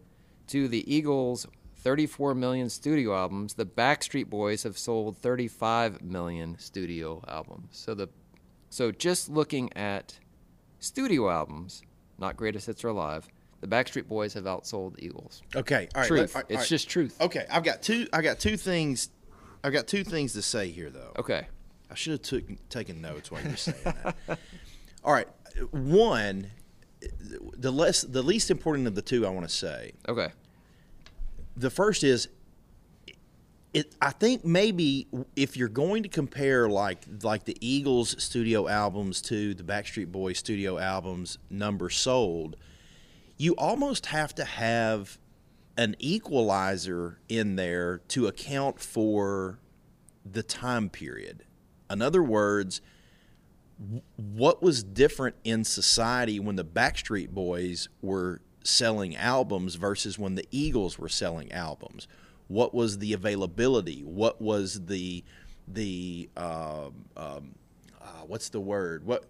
to the Eagles' 34 million studio albums, the Backstreet Boys have sold 35 million studio albums. So the so just looking at studio albums, not greatest hits or live, the Backstreet Boys have outsold the Eagles. Okay. All right. truth. let- all right, it's just truth. Okay, I've got two. I got two things. I've got two things to say here, though. Okay. I should have took, taken notes while you were saying that. All right, one, the less, the least important of the two, I want to say. Okay. The first is, it. I think maybe if you're going to compare like like the Eagles studio albums to the Backstreet Boys studio albums number sold, you almost have to have an equalizer in there to account for the time period. In other words, what was different in society when the Backstreet Boys were selling albums versus when the Eagles were selling albums? What was the availability? What was the the um, um, uh, what's the word? What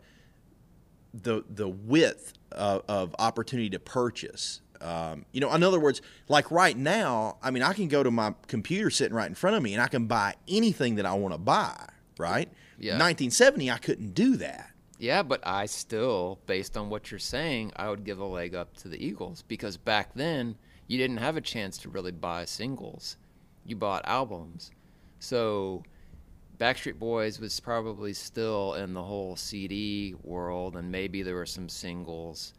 the the width of, of opportunity to purchase. Um, you know, in other words, like right now, I mean, I can go to my computer sitting right in front of me and I can buy anything that I want to buy. Right? Yeah. 1970, I couldn't do that. Yeah, but I still, based on what you're saying, I would give a leg up to the Eagles because back then you didn't have a chance to really buy singles. You bought albums. So Backstreet Boys was probably still in the whole CD world and maybe there were some singles,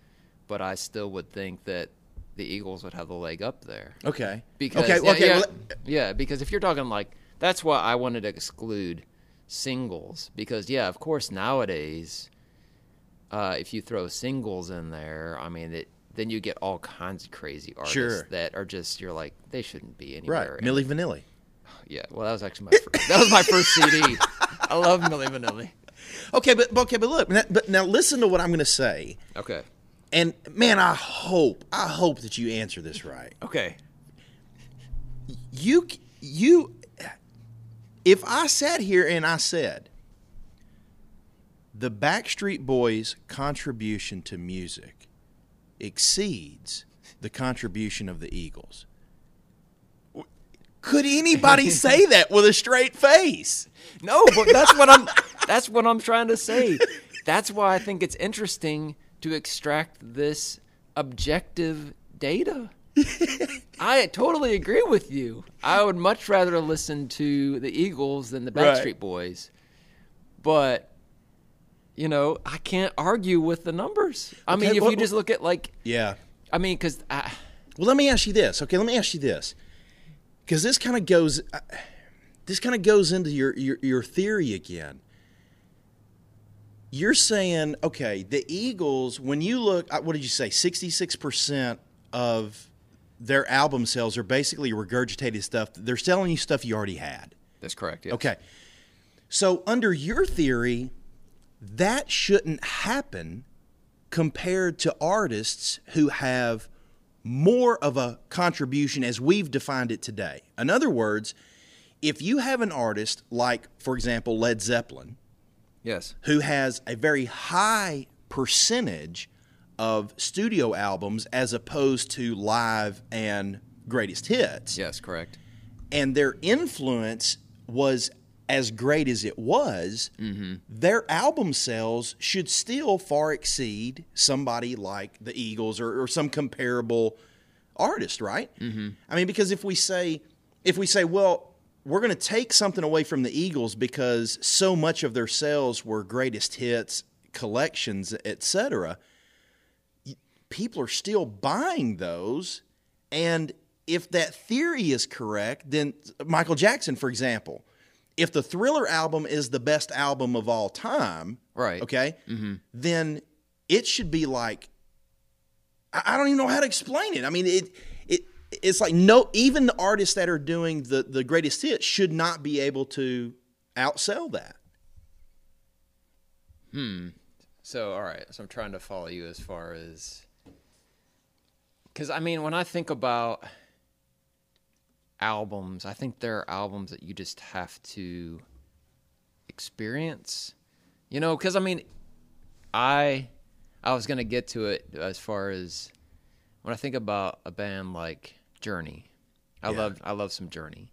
but I still would think that the Eagles would have the leg up there. Okay. Because okay. yeah, okay. yeah, well, yeah, because if you're talking like that's why I wanted to exclude singles because yeah, of course nowadays, uh, if you throw singles in there, I mean it, then you get all kinds of crazy artists Sure. that are just you're like they shouldn't be anywhere. right. Milli Vanilli. Yeah, well that was actually my first, that was my first CD. I love Milli Vanilli. Okay, but but- okay, but look, but now listen to what I'm going to say. Okay, And man, I hope I hope that you answer this right. okay, you you if I sat here and I said the Backstreet Boys contribution to music exceeds the contribution of the Eagles. Could anybody say that with a straight face? No, but that's what I'm that's what I'm trying to say. That's why I think it's interesting to extract this objective data. I totally agree with you. I would much rather listen to the Eagles than the Right. Backstreet Boys. But you know, I can't argue with the numbers. I mean, if what- you just look at like, Yeah. I mean, because I, Well, let me ask you this. Okay, let me ask you this, because this kind of goes, uh, this kind of goes into your, your your theory again. You're saying, okay, the Eagles. When you look, uh, what did you say? Sixty six percent of their album sales are basically regurgitated stuff. They're selling you stuff you already had. that's correct. Yes. Okay. So, under your theory, that shouldn't happen compared to artists who have more of a contribution as we've defined it today. In other words, if you have an artist like, for example, Led Zeppelin, Yes. who has a very high percentage of studio albums as opposed to live and greatest hits Yes. Correct. and their influence was as great as it was, their album sales should still far exceed somebody like the Eagles or, or some comparable artist, right? Mm-hmm. I mean, because if we say if we say, well, we're going to take something away from the Eagles because so much of their sales were greatest hits, collections, etc. People are still buying those, and if that theory is correct, then Michael Jackson, for example, if the Thriller album is the best album of all time, Right. Okay, mm-hmm. then it should be like I don't even know how to explain it. I mean, it it's like no, even the artists that are doing the the greatest hits should not be able to outsell that. Hmm. So, all right. So I'm trying to follow you as far as. Because, I mean, when I think about albums, I think there are albums that you just have to experience. You know, because, I mean, I. I was going to get to it as far as when I think about a band like Journey. I Yeah. love I love some Journey.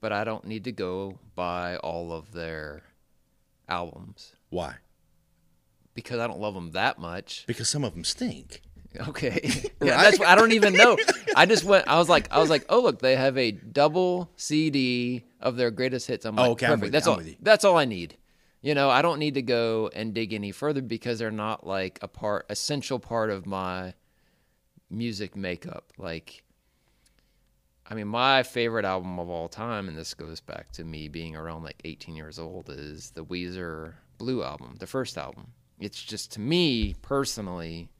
But I don't need to go buy all of their albums Why? because I don't love them that much. Because some of them stink. Okay, yeah, that's what, I don't even know. I just went. I was like, I was like, oh look, they have a double CD of their greatest hits. I'm oh, like, Oh, okay, I'm perfect. you, that's I'm all. you. That's all I need. You know, I don't need to go and dig any further because they're not like a part, essential part of my music makeup. Like, I mean, my favorite album of all time, and this goes back to me being around like 18 years old, is the Weezer Blue album, the first album. It's just to me personally,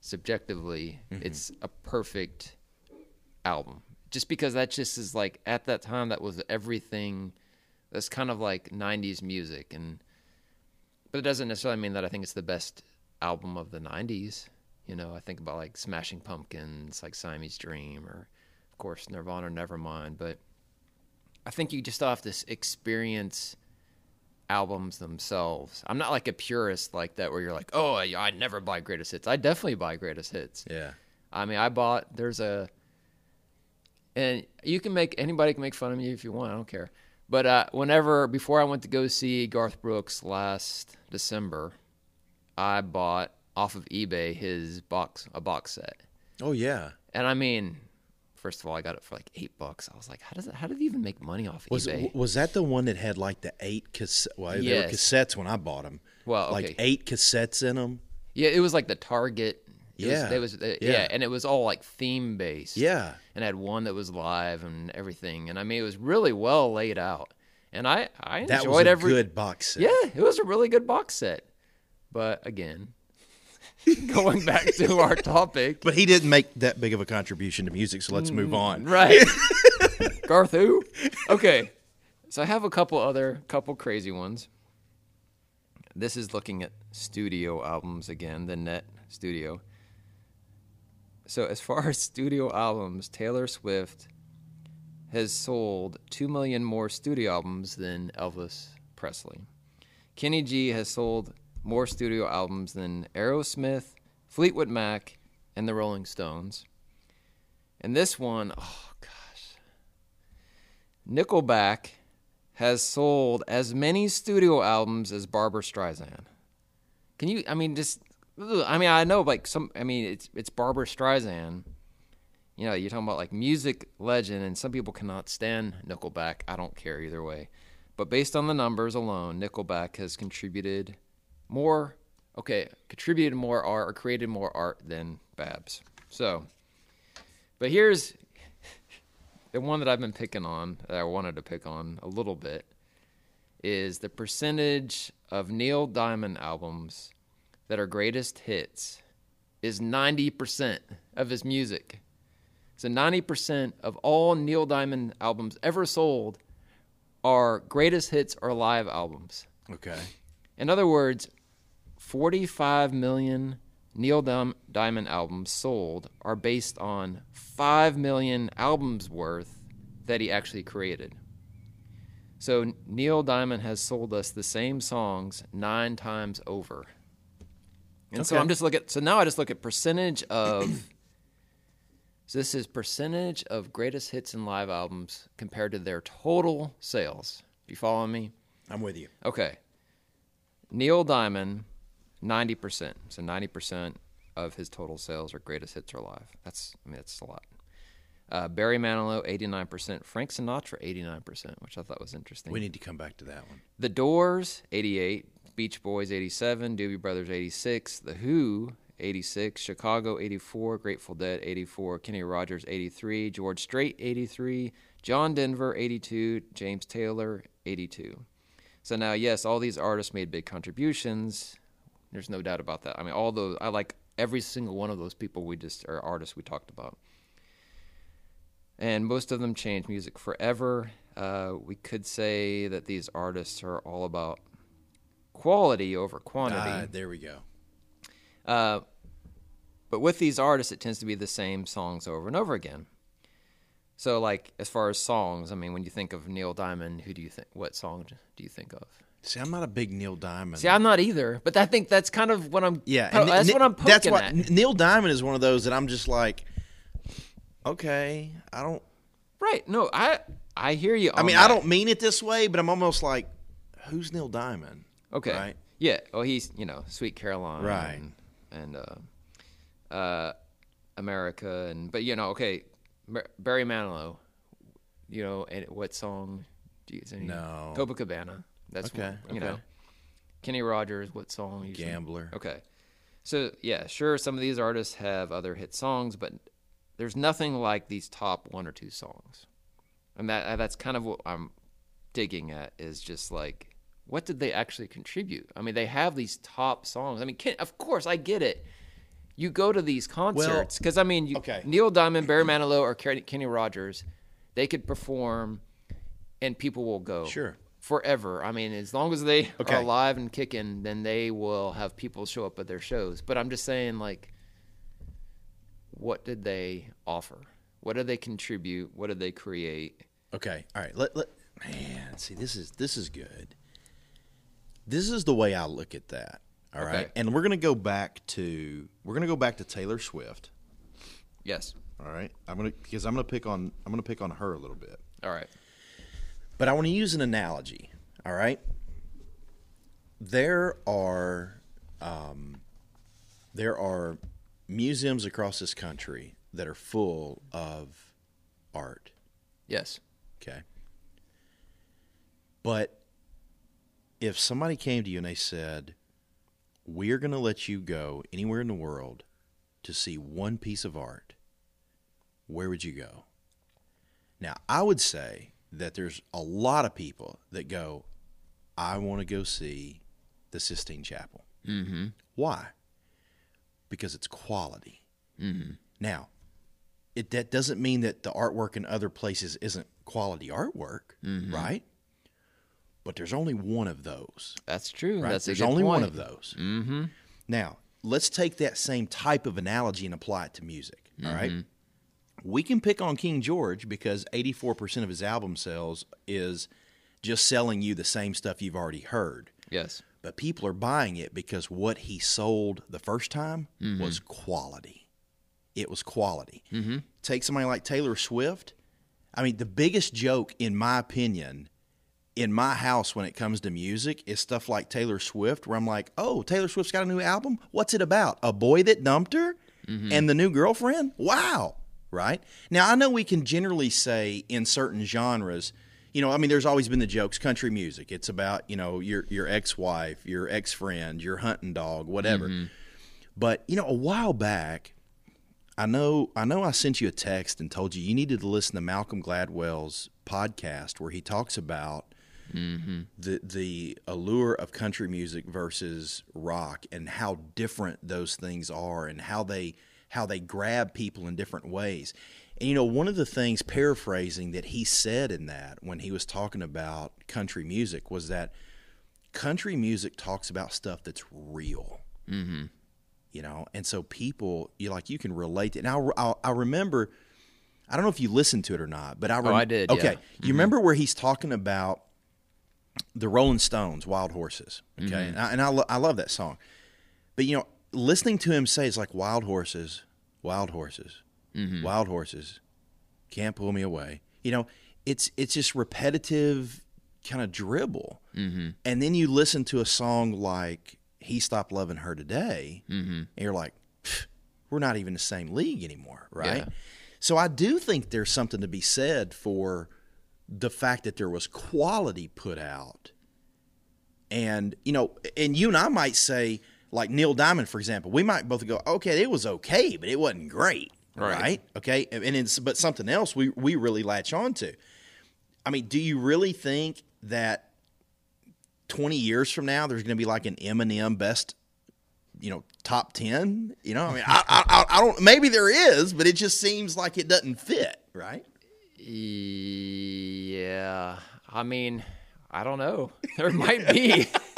subjectively, mm-hmm. it's a perfect album. Just because that just is like at that time that was everything that's kind of like 90s music and but it doesn't necessarily mean that I think it's the best album of the 90s. You know, I think about like Smashing Pumpkins, like Siamese Dream or of course Nirvana Nevermind, but I think you just have to experience albums themselves. I'm not like a purist like that where you're like, "Oh, I, I never buy greatest hits." I definitely buy greatest hits. Yeah. I mean, I bought there's a and you can make anybody can make fun of me if you want. I don't care. But uh, whenever before I went to go see Garth Brooks last December, I bought off of eBay his box a box set. Oh yeah. And I mean, first of all, I got it for like eight bucks. I was like, how does it, how did they even make money off Was eBay? was that the one that had like the eight cassette? Well, they were cassettes when I bought them. Well, like eight cassettes in them. yeah, it was like the Target. It Yeah. was, it was uh, Yeah. yeah, and it was all like theme based. Yeah. and I had one that was live and everything. And I mean, it was really well laid out. And I, I enjoyed That was a every. good box set. Yeah, it was a really good box set. But again, going back to our topic, But he didn't make that big of a contribution to music, so let's move mm, on. right? Garth who? Okay, so I have a couple other couple crazy ones. This is looking at studio albums again, the Net Studio. So as far as studio albums, Taylor Swift has sold 2 million more studio albums than Elvis Presley. Kenny G has sold more studio albums than Aerosmith, Fleetwood Mac, and the Rolling Stones. And this one, oh gosh. Nickelback has sold as many studio albums as Barbra Streisand. Can you I mean just I mean, I know like some. I mean, it's it's Barbra Streisand. You know, you're talking about like music legend, and some people cannot stand Nickelback. I don't care either way. But based on the numbers alone, Nickelback has contributed more. Okay, contributed more art or created more art than Babs. So, but here's the one that I've been picking on that I wanted to pick on a little bit is the percentage of Neil Diamond albums that are greatest hits is 90% of his music. So 90% of all Neil Diamond albums ever sold are greatest hits or live albums. Okay. In other words, 45 million Neil Diamond albums sold are based on 5 million albums worth that he actually created. So Neil Diamond has sold us the same songs 9 times over. And so I'm just looking so now I just look at percentage of so this is percentage of greatest hits and live albums compared to their total sales. You following me? I'm with you. Okay. Neil Diamond, 90%. So 90% of his total sales are greatest hits are live. That's, I mean, that's a lot. Uh, Barry Manilow, 89%. Frank Sinatra, 89%, which I thought was interesting. We need to come back to that one. The Doors, 88. Beach Boys, 87. Doobie Brothers, 86. The Who, 86. Chicago, 84. Grateful Dead, 84. Kenny Rogers, 83. George Strait, 83. John Denver, 82. James Taylor, 82. So now, yes, all these artists made big contributions. There's no doubt about that. I mean, all those, I like every single one of those people we just, or artists we talked about. And most of them changed music forever. Uh, we could say that these artists are all about quality over quantity. Ah, there we go. Uh, but with these artists, it tends to be the same songs over and over again. So, like as far as songs, I mean, when you think of Neil Diamond, who do you think? What song do you think of? See, I'm not a big Neil Diamond. See, I'm not either, but I think that's kind of what I'm. yeah, of- that's Ni- what I'm poking That's what at. Neil Diamond is one of those that I'm just like, okay, I don't. right? No, I I hear you. I mean, that. I don't mean it this way, but I'm almost like, who's Neil Diamond? Okay. Right. Yeah. Well, he's you know Sweet Caroline. Right. And, and uh, uh, America and but you know okay, Barry Manilow. You know and what song? Do you any, No. Copacabana. That's Okay, you know. Kenny Rogers. What song? you? Gambler. Okay. So yeah, sure. Some of these artists have other hit songs, but there's nothing like these top one or two songs, and that uh, that's kind of what I'm digging at is just like what did they actually contribute? I mean, they have these top songs. I mean, Ken, of course, I get it. You go to these concerts because I mean, you, Okay. Neil Diamond, Barry Manilow, or Kenny, Kenny Rogers, they could perform, and people will go Sure. Forever. I mean, as long as they Okay. are alive and kicking, then they will have people show up at their shows. But I'm just saying, like, what did they offer? What did they contribute? What did they create? Okay, all right. Let let man see. This is this is good. This is the way I look at that. All right, Okay. and we're gonna go back to we're gonna go back to Taylor Swift. Yes. All right, I'm gonna because I'm gonna pick on I'm gonna pick on her a little bit. All right. But I want to use an analogy. All right. There are um, there are museums across this country that are full of art. Yes. Okay. But if somebody came to you and they said, We're going to let you go anywhere in the world to see one piece of art, where would you go? Now, I would say that there's a lot of people that go, I want to go see the Sistine Chapel. Mm-hmm. Why? Because it's quality. Mm-hmm. Now, it that doesn't mean that the artwork in other places isn't quality artwork, Mm-hmm. right? But there's only one of those. That's true. Right? That's a there's only one of those. Mm-hmm. Now, let's take that same type of analogy and apply it to music. all right? Mm-hmm. We can pick on King George because 84% of his album sales is just selling you the same stuff you've already heard. Yes. But people are buying it because what he sold the first time Mm-hmm. was quality. It was quality. Mm-hmm. Take somebody like Taylor Swift. I mean, the biggest joke, in my opinion, in my house when it comes to music is stuff like Taylor Swift, where I'm like, oh, Taylor Swift's got a new album. What's it about? A boy that dumped her and the new girlfriend? Wow. Right? Now, I know we can generally say in certain genres, you know, I mean, there's always been the jokes country music. It's about, you know, your, your ex wife, your ex friend, your hunting dog, whatever. Mm-hmm. But, you know, a while back, I know I know I sent you a text and told you you needed to listen to Malcolm Gladwell's podcast where he talks about mm-hmm. the the allure of country music versus rock and how different those things are and how they how they grab people in different ways. And you know, one of the things paraphrasing that he said in that when he was talking about country music was that country music talks about stuff that's real Mm-hmm. you know and so people you like you can relate to and I, I, I remember i don't know if you listened to it or not but i rem- Oh, I did, okay yeah. Mm-hmm. you remember where he's talking about the rolling stones wild horses okay Mm-hmm. and, I, and I, lo- I love that song but you know listening to him say it's like wild horses wild horses Mm-hmm. wild horses can't pull me away you know it's it's just repetitive kind of dribble Mm-hmm. and then you listen to a song like he stopped loving her today Mm-hmm. and you're like we're not even the same league anymore right Yeah. so i do think there's something to be said for the fact that there was quality put out and you know and you and i might say like neil diamond for example we might both go okay it was okay but it wasn't great right, Right. okay and it's but something else we we really latch on to i mean do you really think that 20 years from now there's going to be like an Eminem best you know top 10 you know i mean I I- i don't maybe there is but it just seems like it doesn't fit right Yeah, I mean, I don't know. There might be.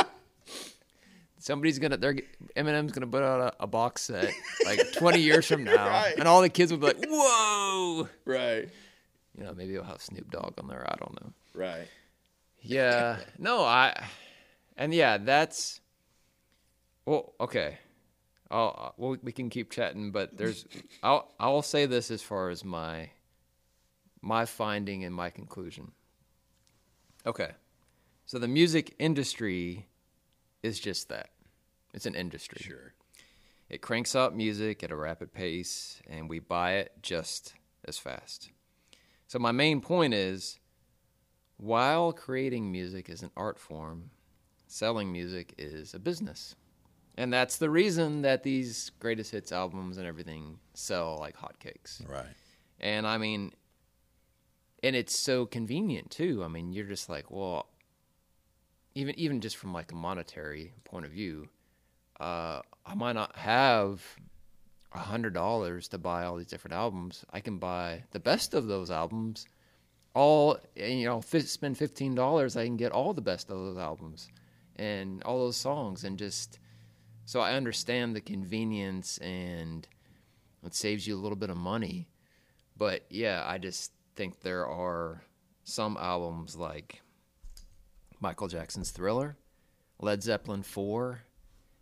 Somebody's gonna. They're Eminem's gonna put out a, a box set like 20 years from now, Right. and all the kids will be like, "Whoa!" right You know, maybe it'll have Snoop Dogg on there. I don't know. right Yeah. No, I. And yeah, that's. Well, okay. I'll. uh, Well, we can keep chatting, but there's. I'll. I'll say this as far as my. My finding and my conclusion. Okay. So the music industry is just that. It's an industry. sure It cranks out music at a rapid pace, and we buy it just as fast. So, my main point is while creating music is an art form, selling music is a business. And that's the reason that these greatest hits albums and everything sell like hotcakes. right And I mean, and it's so convenient too. I mean, you're just like, well, even even just from like a monetary point of view, uh, I might not have a hundred dollars to buy all these different albums. I can buy the best of those albums. All and, you know, fi- spend fifteen dollars. I can get all the best of those albums and all those songs, and just so I understand the convenience and it saves you a little bit of money. But yeah, I just think there are some albums like Michael Jackson's Thriller, Led Zeppelin 4,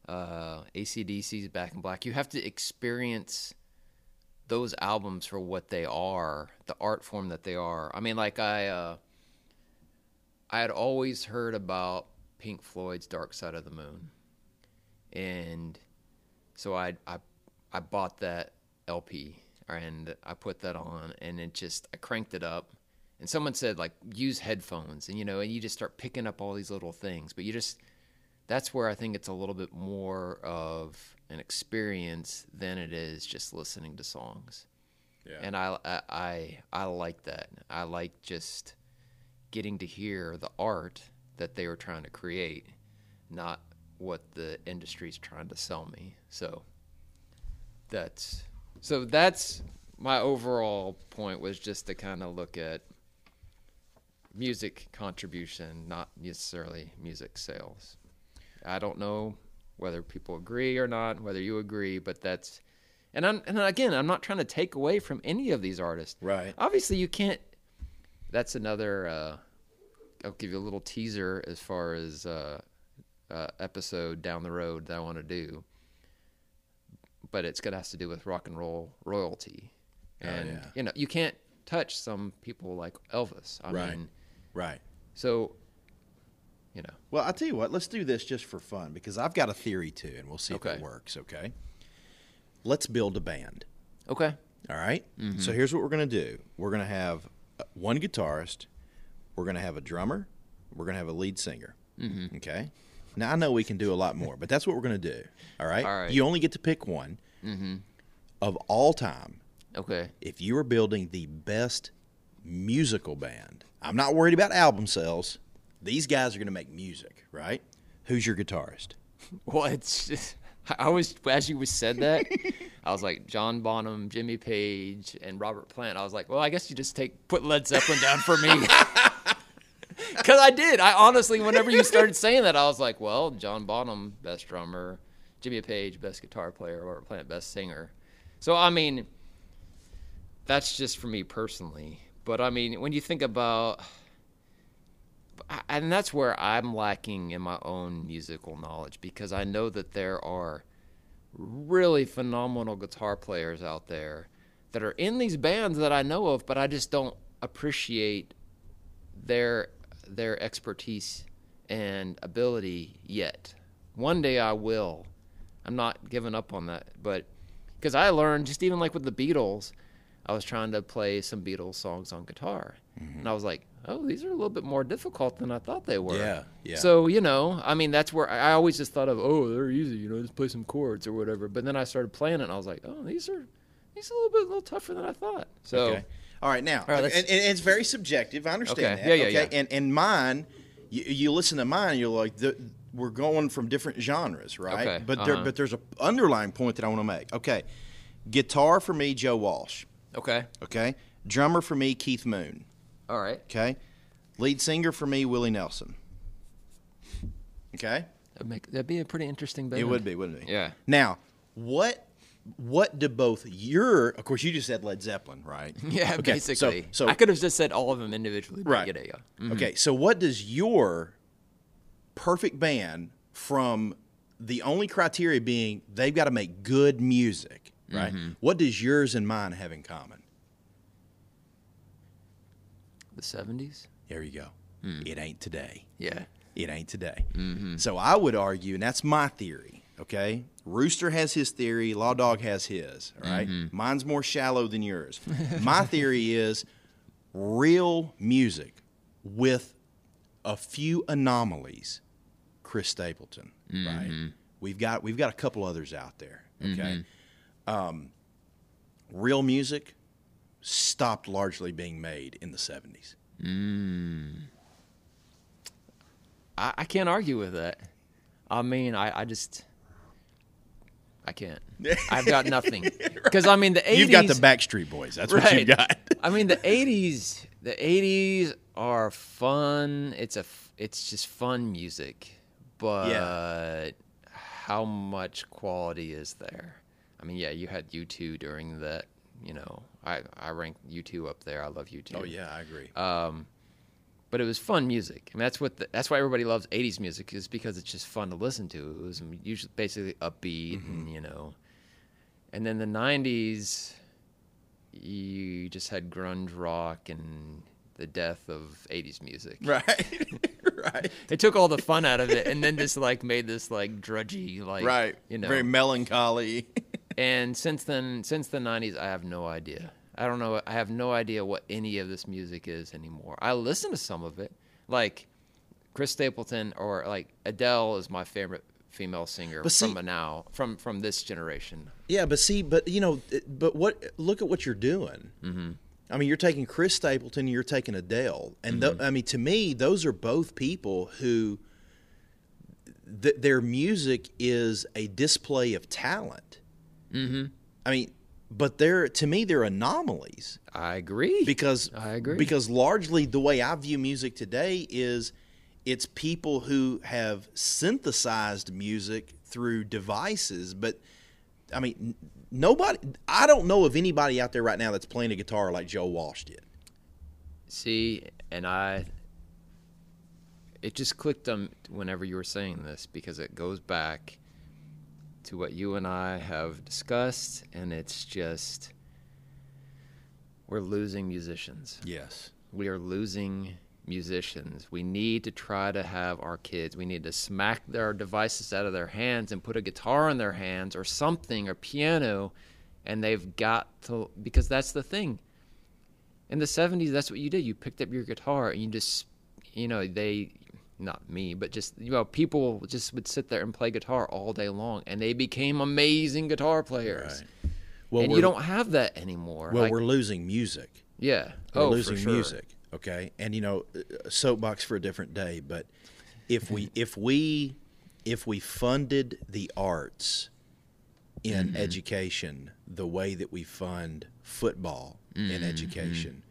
uh, AC/DC's Back in Black. You have to experience those albums for what they are, the art form that they are. I mean, like I, uh, I had always heard about Pink Floyd's Dark Side of the Moon, and so I I I bought that LP and I put that on, and it just I cranked it up. And someone said like use headphones, and you know, and you just start picking up all these little things. But you just that's where I think it's a little bit more of an experience than it is just listening to songs. Yeah. And I, I I I like that. I like just getting to hear the art that they were trying to create, not what the industry's trying to sell me. So that's so that's my overall point was just to kind of look at music contribution, not necessarily music sales. I don't know whether people agree or not, whether you agree, but that's and I'm and again, I'm not trying to take away from any of these artists. Right. Obviously, you can't. That's another. Uh, I'll give you a little teaser as far as uh, uh, episode down the road that I want to do. But it's gonna has to do with rock and roll royalty, Oh, and yeah. you know you can't touch some people like Elvis. I Right. mean, right so you know. Well, I'll tell you what, let's do this just for fun because I've got a theory too, and we'll see if it works, okay? Let's build a band. Okay. All right? Mm-hmm. So here's what we're going to do we're going to have uh, one guitarist, we're going to have a drummer, we're going to have a lead singer. Mm-hmm. Okay? Now, I know we can do a lot more, but that's what we're going to do. All right? All right. Mm-hmm. You only get to pick one of all time Okay. if you are building the best musical band. I'm not worried about album sales. These guys are going to make music, right? Who's your guitarist? Well, it's just, I was as you said that, I was like John Bonham, Jimmy Page, and Robert Plant. I was like, well, I guess you just take put Led Zeppelin down for me. Because I did. I honestly, whenever you started saying that, I was like, well, John Bonham, best drummer, Jimmy Page, best guitar player, Robert Plant, best singer. So I mean, that's just for me personally. But I mean, when you think about and that's where I'm lacking in my own musical knowledge because I know that there are really phenomenal guitar players out there that are in these bands that I know of, but I just don't appreciate their their expertise and ability yet. One day I will. I'm not giving up on that, but because I learned just even like with the Beatles, I was trying to play some Beatles songs on guitar, and I was like, "Oh, these are a little bit more difficult than I thought they were." Yeah, yeah. So you know, I mean, that's where I always just thought of, "Oh, they're easy, you know, just play some chords or whatever." But then I started playing it, and I was like, "Oh, these are these are a little bit a little tougher than I thought." So Okay. All right, now, All right, and, and it's very subjective. I understand Okay. that. Yeah, yeah, okay? yeah. And and mine, you, you listen to mine, you're like, the, we're going from different genres, right? Okay, But uh-huh. but there's an underlying point that I want to make. Okay, guitar for me, Joe Walsh. Okay, Okay, drummer for me, Keith Moon. all right, Okay, lead singer for me, Willie Nelson. Okay, that'd make that'd be a pretty interesting band. it would be, wouldn't it? Yeah. Now, what what do both your? Of course, you just said Led Zeppelin, right? Yeah, Okay, basically. so I could have just said all of them individually. But Right. Yeah, yeah. Mm. Okay, so what does your perfect band from the only criteria being they've got to make good music, right? Mm-hmm. What does yours and mine have in common? The seventies. There you go. Hmm. It ain't today. Yeah. It ain't today. Mm-hmm. So I would argue, and that's my theory. Okay, Rooster has his theory. Law Dog has his. All right? Mm-hmm. mine's more shallow than yours. my theory is real music with a few anomalies. Chris Stapleton, right? We've got we've got a couple others out there. Okay, um, real music stopped largely being made in the seventies. I, I can't argue with that. I mean, I, I just I can't. I've got nothing because I mean the 80s. You've got the Backstreet Boys. That's what Right. you've got. I mean the 80s. The 80s are fun. It's a. It's just fun music, but how much quality is there? I mean, yeah, you had U2 during that. You know, I I rank U2 up there. I love U2. Oh yeah, I agree. Um, but it was fun music. I mean, that's what the, that's why everybody loves '80s music is because it's just fun to listen to. It was usually basically upbeat, and you know. And then the '90s, you just had grunge rock and the death of '80s music. right, right, It took all the fun out of it, and then just like made this like drudgy, like right. you know. very melancholy. And since then, since the '90s, I have no idea. I don't know. I have no idea what any of this music is anymore. I listen to some of it, like Chris Stapleton or like Adele is my favorite female singer But see- from now from from this generation. yeah, but see, but you know, but what? Look at what you're doing. Mm-hmm. I mean, you're taking Chris Stapleton, you're taking Adele, and tho- I mean, to me, those are both people who th- their music is a display of talent. Mm-hmm. I mean, but they're to me they're anomalies. I agree. because I agree. because largely the way I view music today is it's people who have synthesized music through devices but I mean nobody I don't know of anybody out there right now that's playing a guitar like Joe Walsh did. See, and I, it just clicked on whenever you were saying this because it goes back to what you and I have discussed, and it's just we're losing musicians. Yes. We are losing musicians. We need to try to have our kids. We need to smack their devices out of their hands and put a guitar in their hands or something or piano, and they've got to because that's the thing. In the '70s, that's what you did. You picked up your guitar and you just, you know, they, not me, but just you know, people just would sit there and play guitar all day long, and they became amazing guitar players. Right. Well, and you don't have that anymore. Well, Like- we're losing music. yeah, We're oh, losing for sure. music. Okay, and you know, soapbox for a different day. But if we if we if we funded the arts in Mm-hmm. education the way that we fund football Mm-hmm. in education,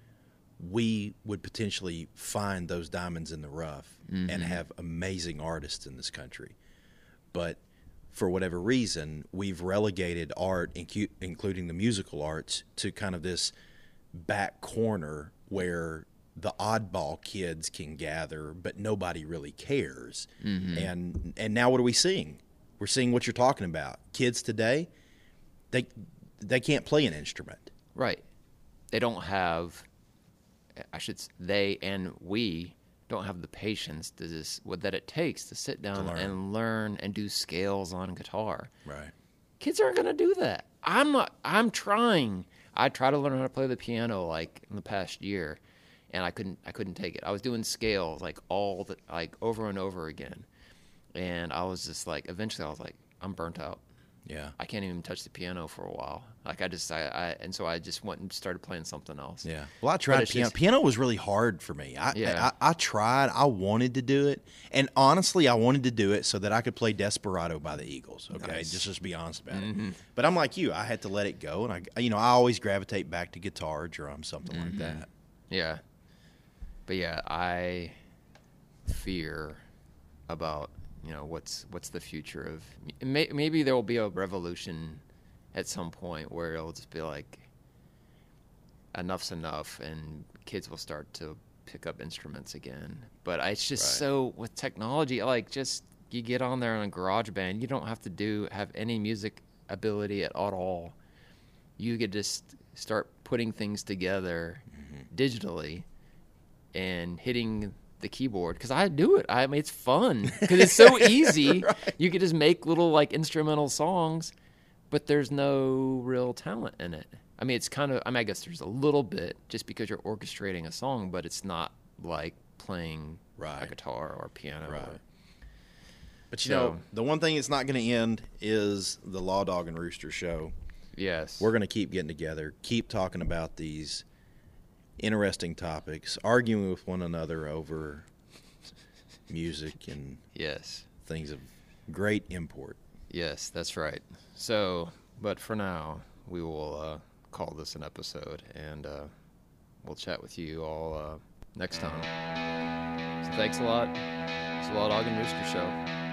we would potentially find those diamonds in the rough Mm-hmm. and have amazing artists in this country. But for whatever reason, we've relegated art, incu- including the musical arts, to kind of this back corner where the oddball kids can gather, but nobody really cares. And and now what are we seeing? We're seeing what you're talking about. Kids today, they they can't play an instrument. Right. They don't have. I should. They and we don't have the patience to just what that it takes to sit down learn. and learn and do scales on guitar. Right. Kids aren't going to do that. I'm not. I'm trying. I tried to learn how to play the piano like in the past year, and I couldn't. I couldn't take it. I was doing scales like all the like over and over again, and I was just like. Eventually, I was like, I'm burnt out. Yeah. I can't even touch the piano for a while. Like I just, I, I and so I just went and started playing something else. Yeah. Well, I tried piano. just- piano was really hard for me. I, Yeah. I, I tried. I wanted to do it, and honestly, I wanted to do it so that I could play "Desperado" by the Eagles. Okay, Nice. just just be honest about it. Mm-hmm. But I'm like you. I had to let it go, and I, you know, I always gravitate back to guitar, drum, something like mm-hmm. that. Yeah. But yeah, I fear about you know what's what's the future of may, maybe there will be a revolution at some point where it'll just be like enough's enough and kids will start to pick up instruments again. But I- it's just Right. so with technology like just you get on there on a GarageBand you don't have to do have any music ability at all. You could just start putting things together mm-hmm. digitally and hitting the keyboard because I do it. I mean, it's fun because it's so easy. You could just make little like instrumental songs, but there's no real talent in it. I mean, it's kind of. I mean, I guess there's a little bit just because you're orchestrating a song, but it's not like playing a guitar or piano. Right. Or, But you So- know, the one thing that's not going to end is the Law Dog and Rooster show. yes. We're going to keep getting together, keep talking about these interesting topics, arguing with one another over music and yes. things of great import. Yes, that's right. So, but for now, we will uh, call this an episode, and uh, we'll chat with you all uh, next time. So, thanks a lot. It's a lot and Rooster Show.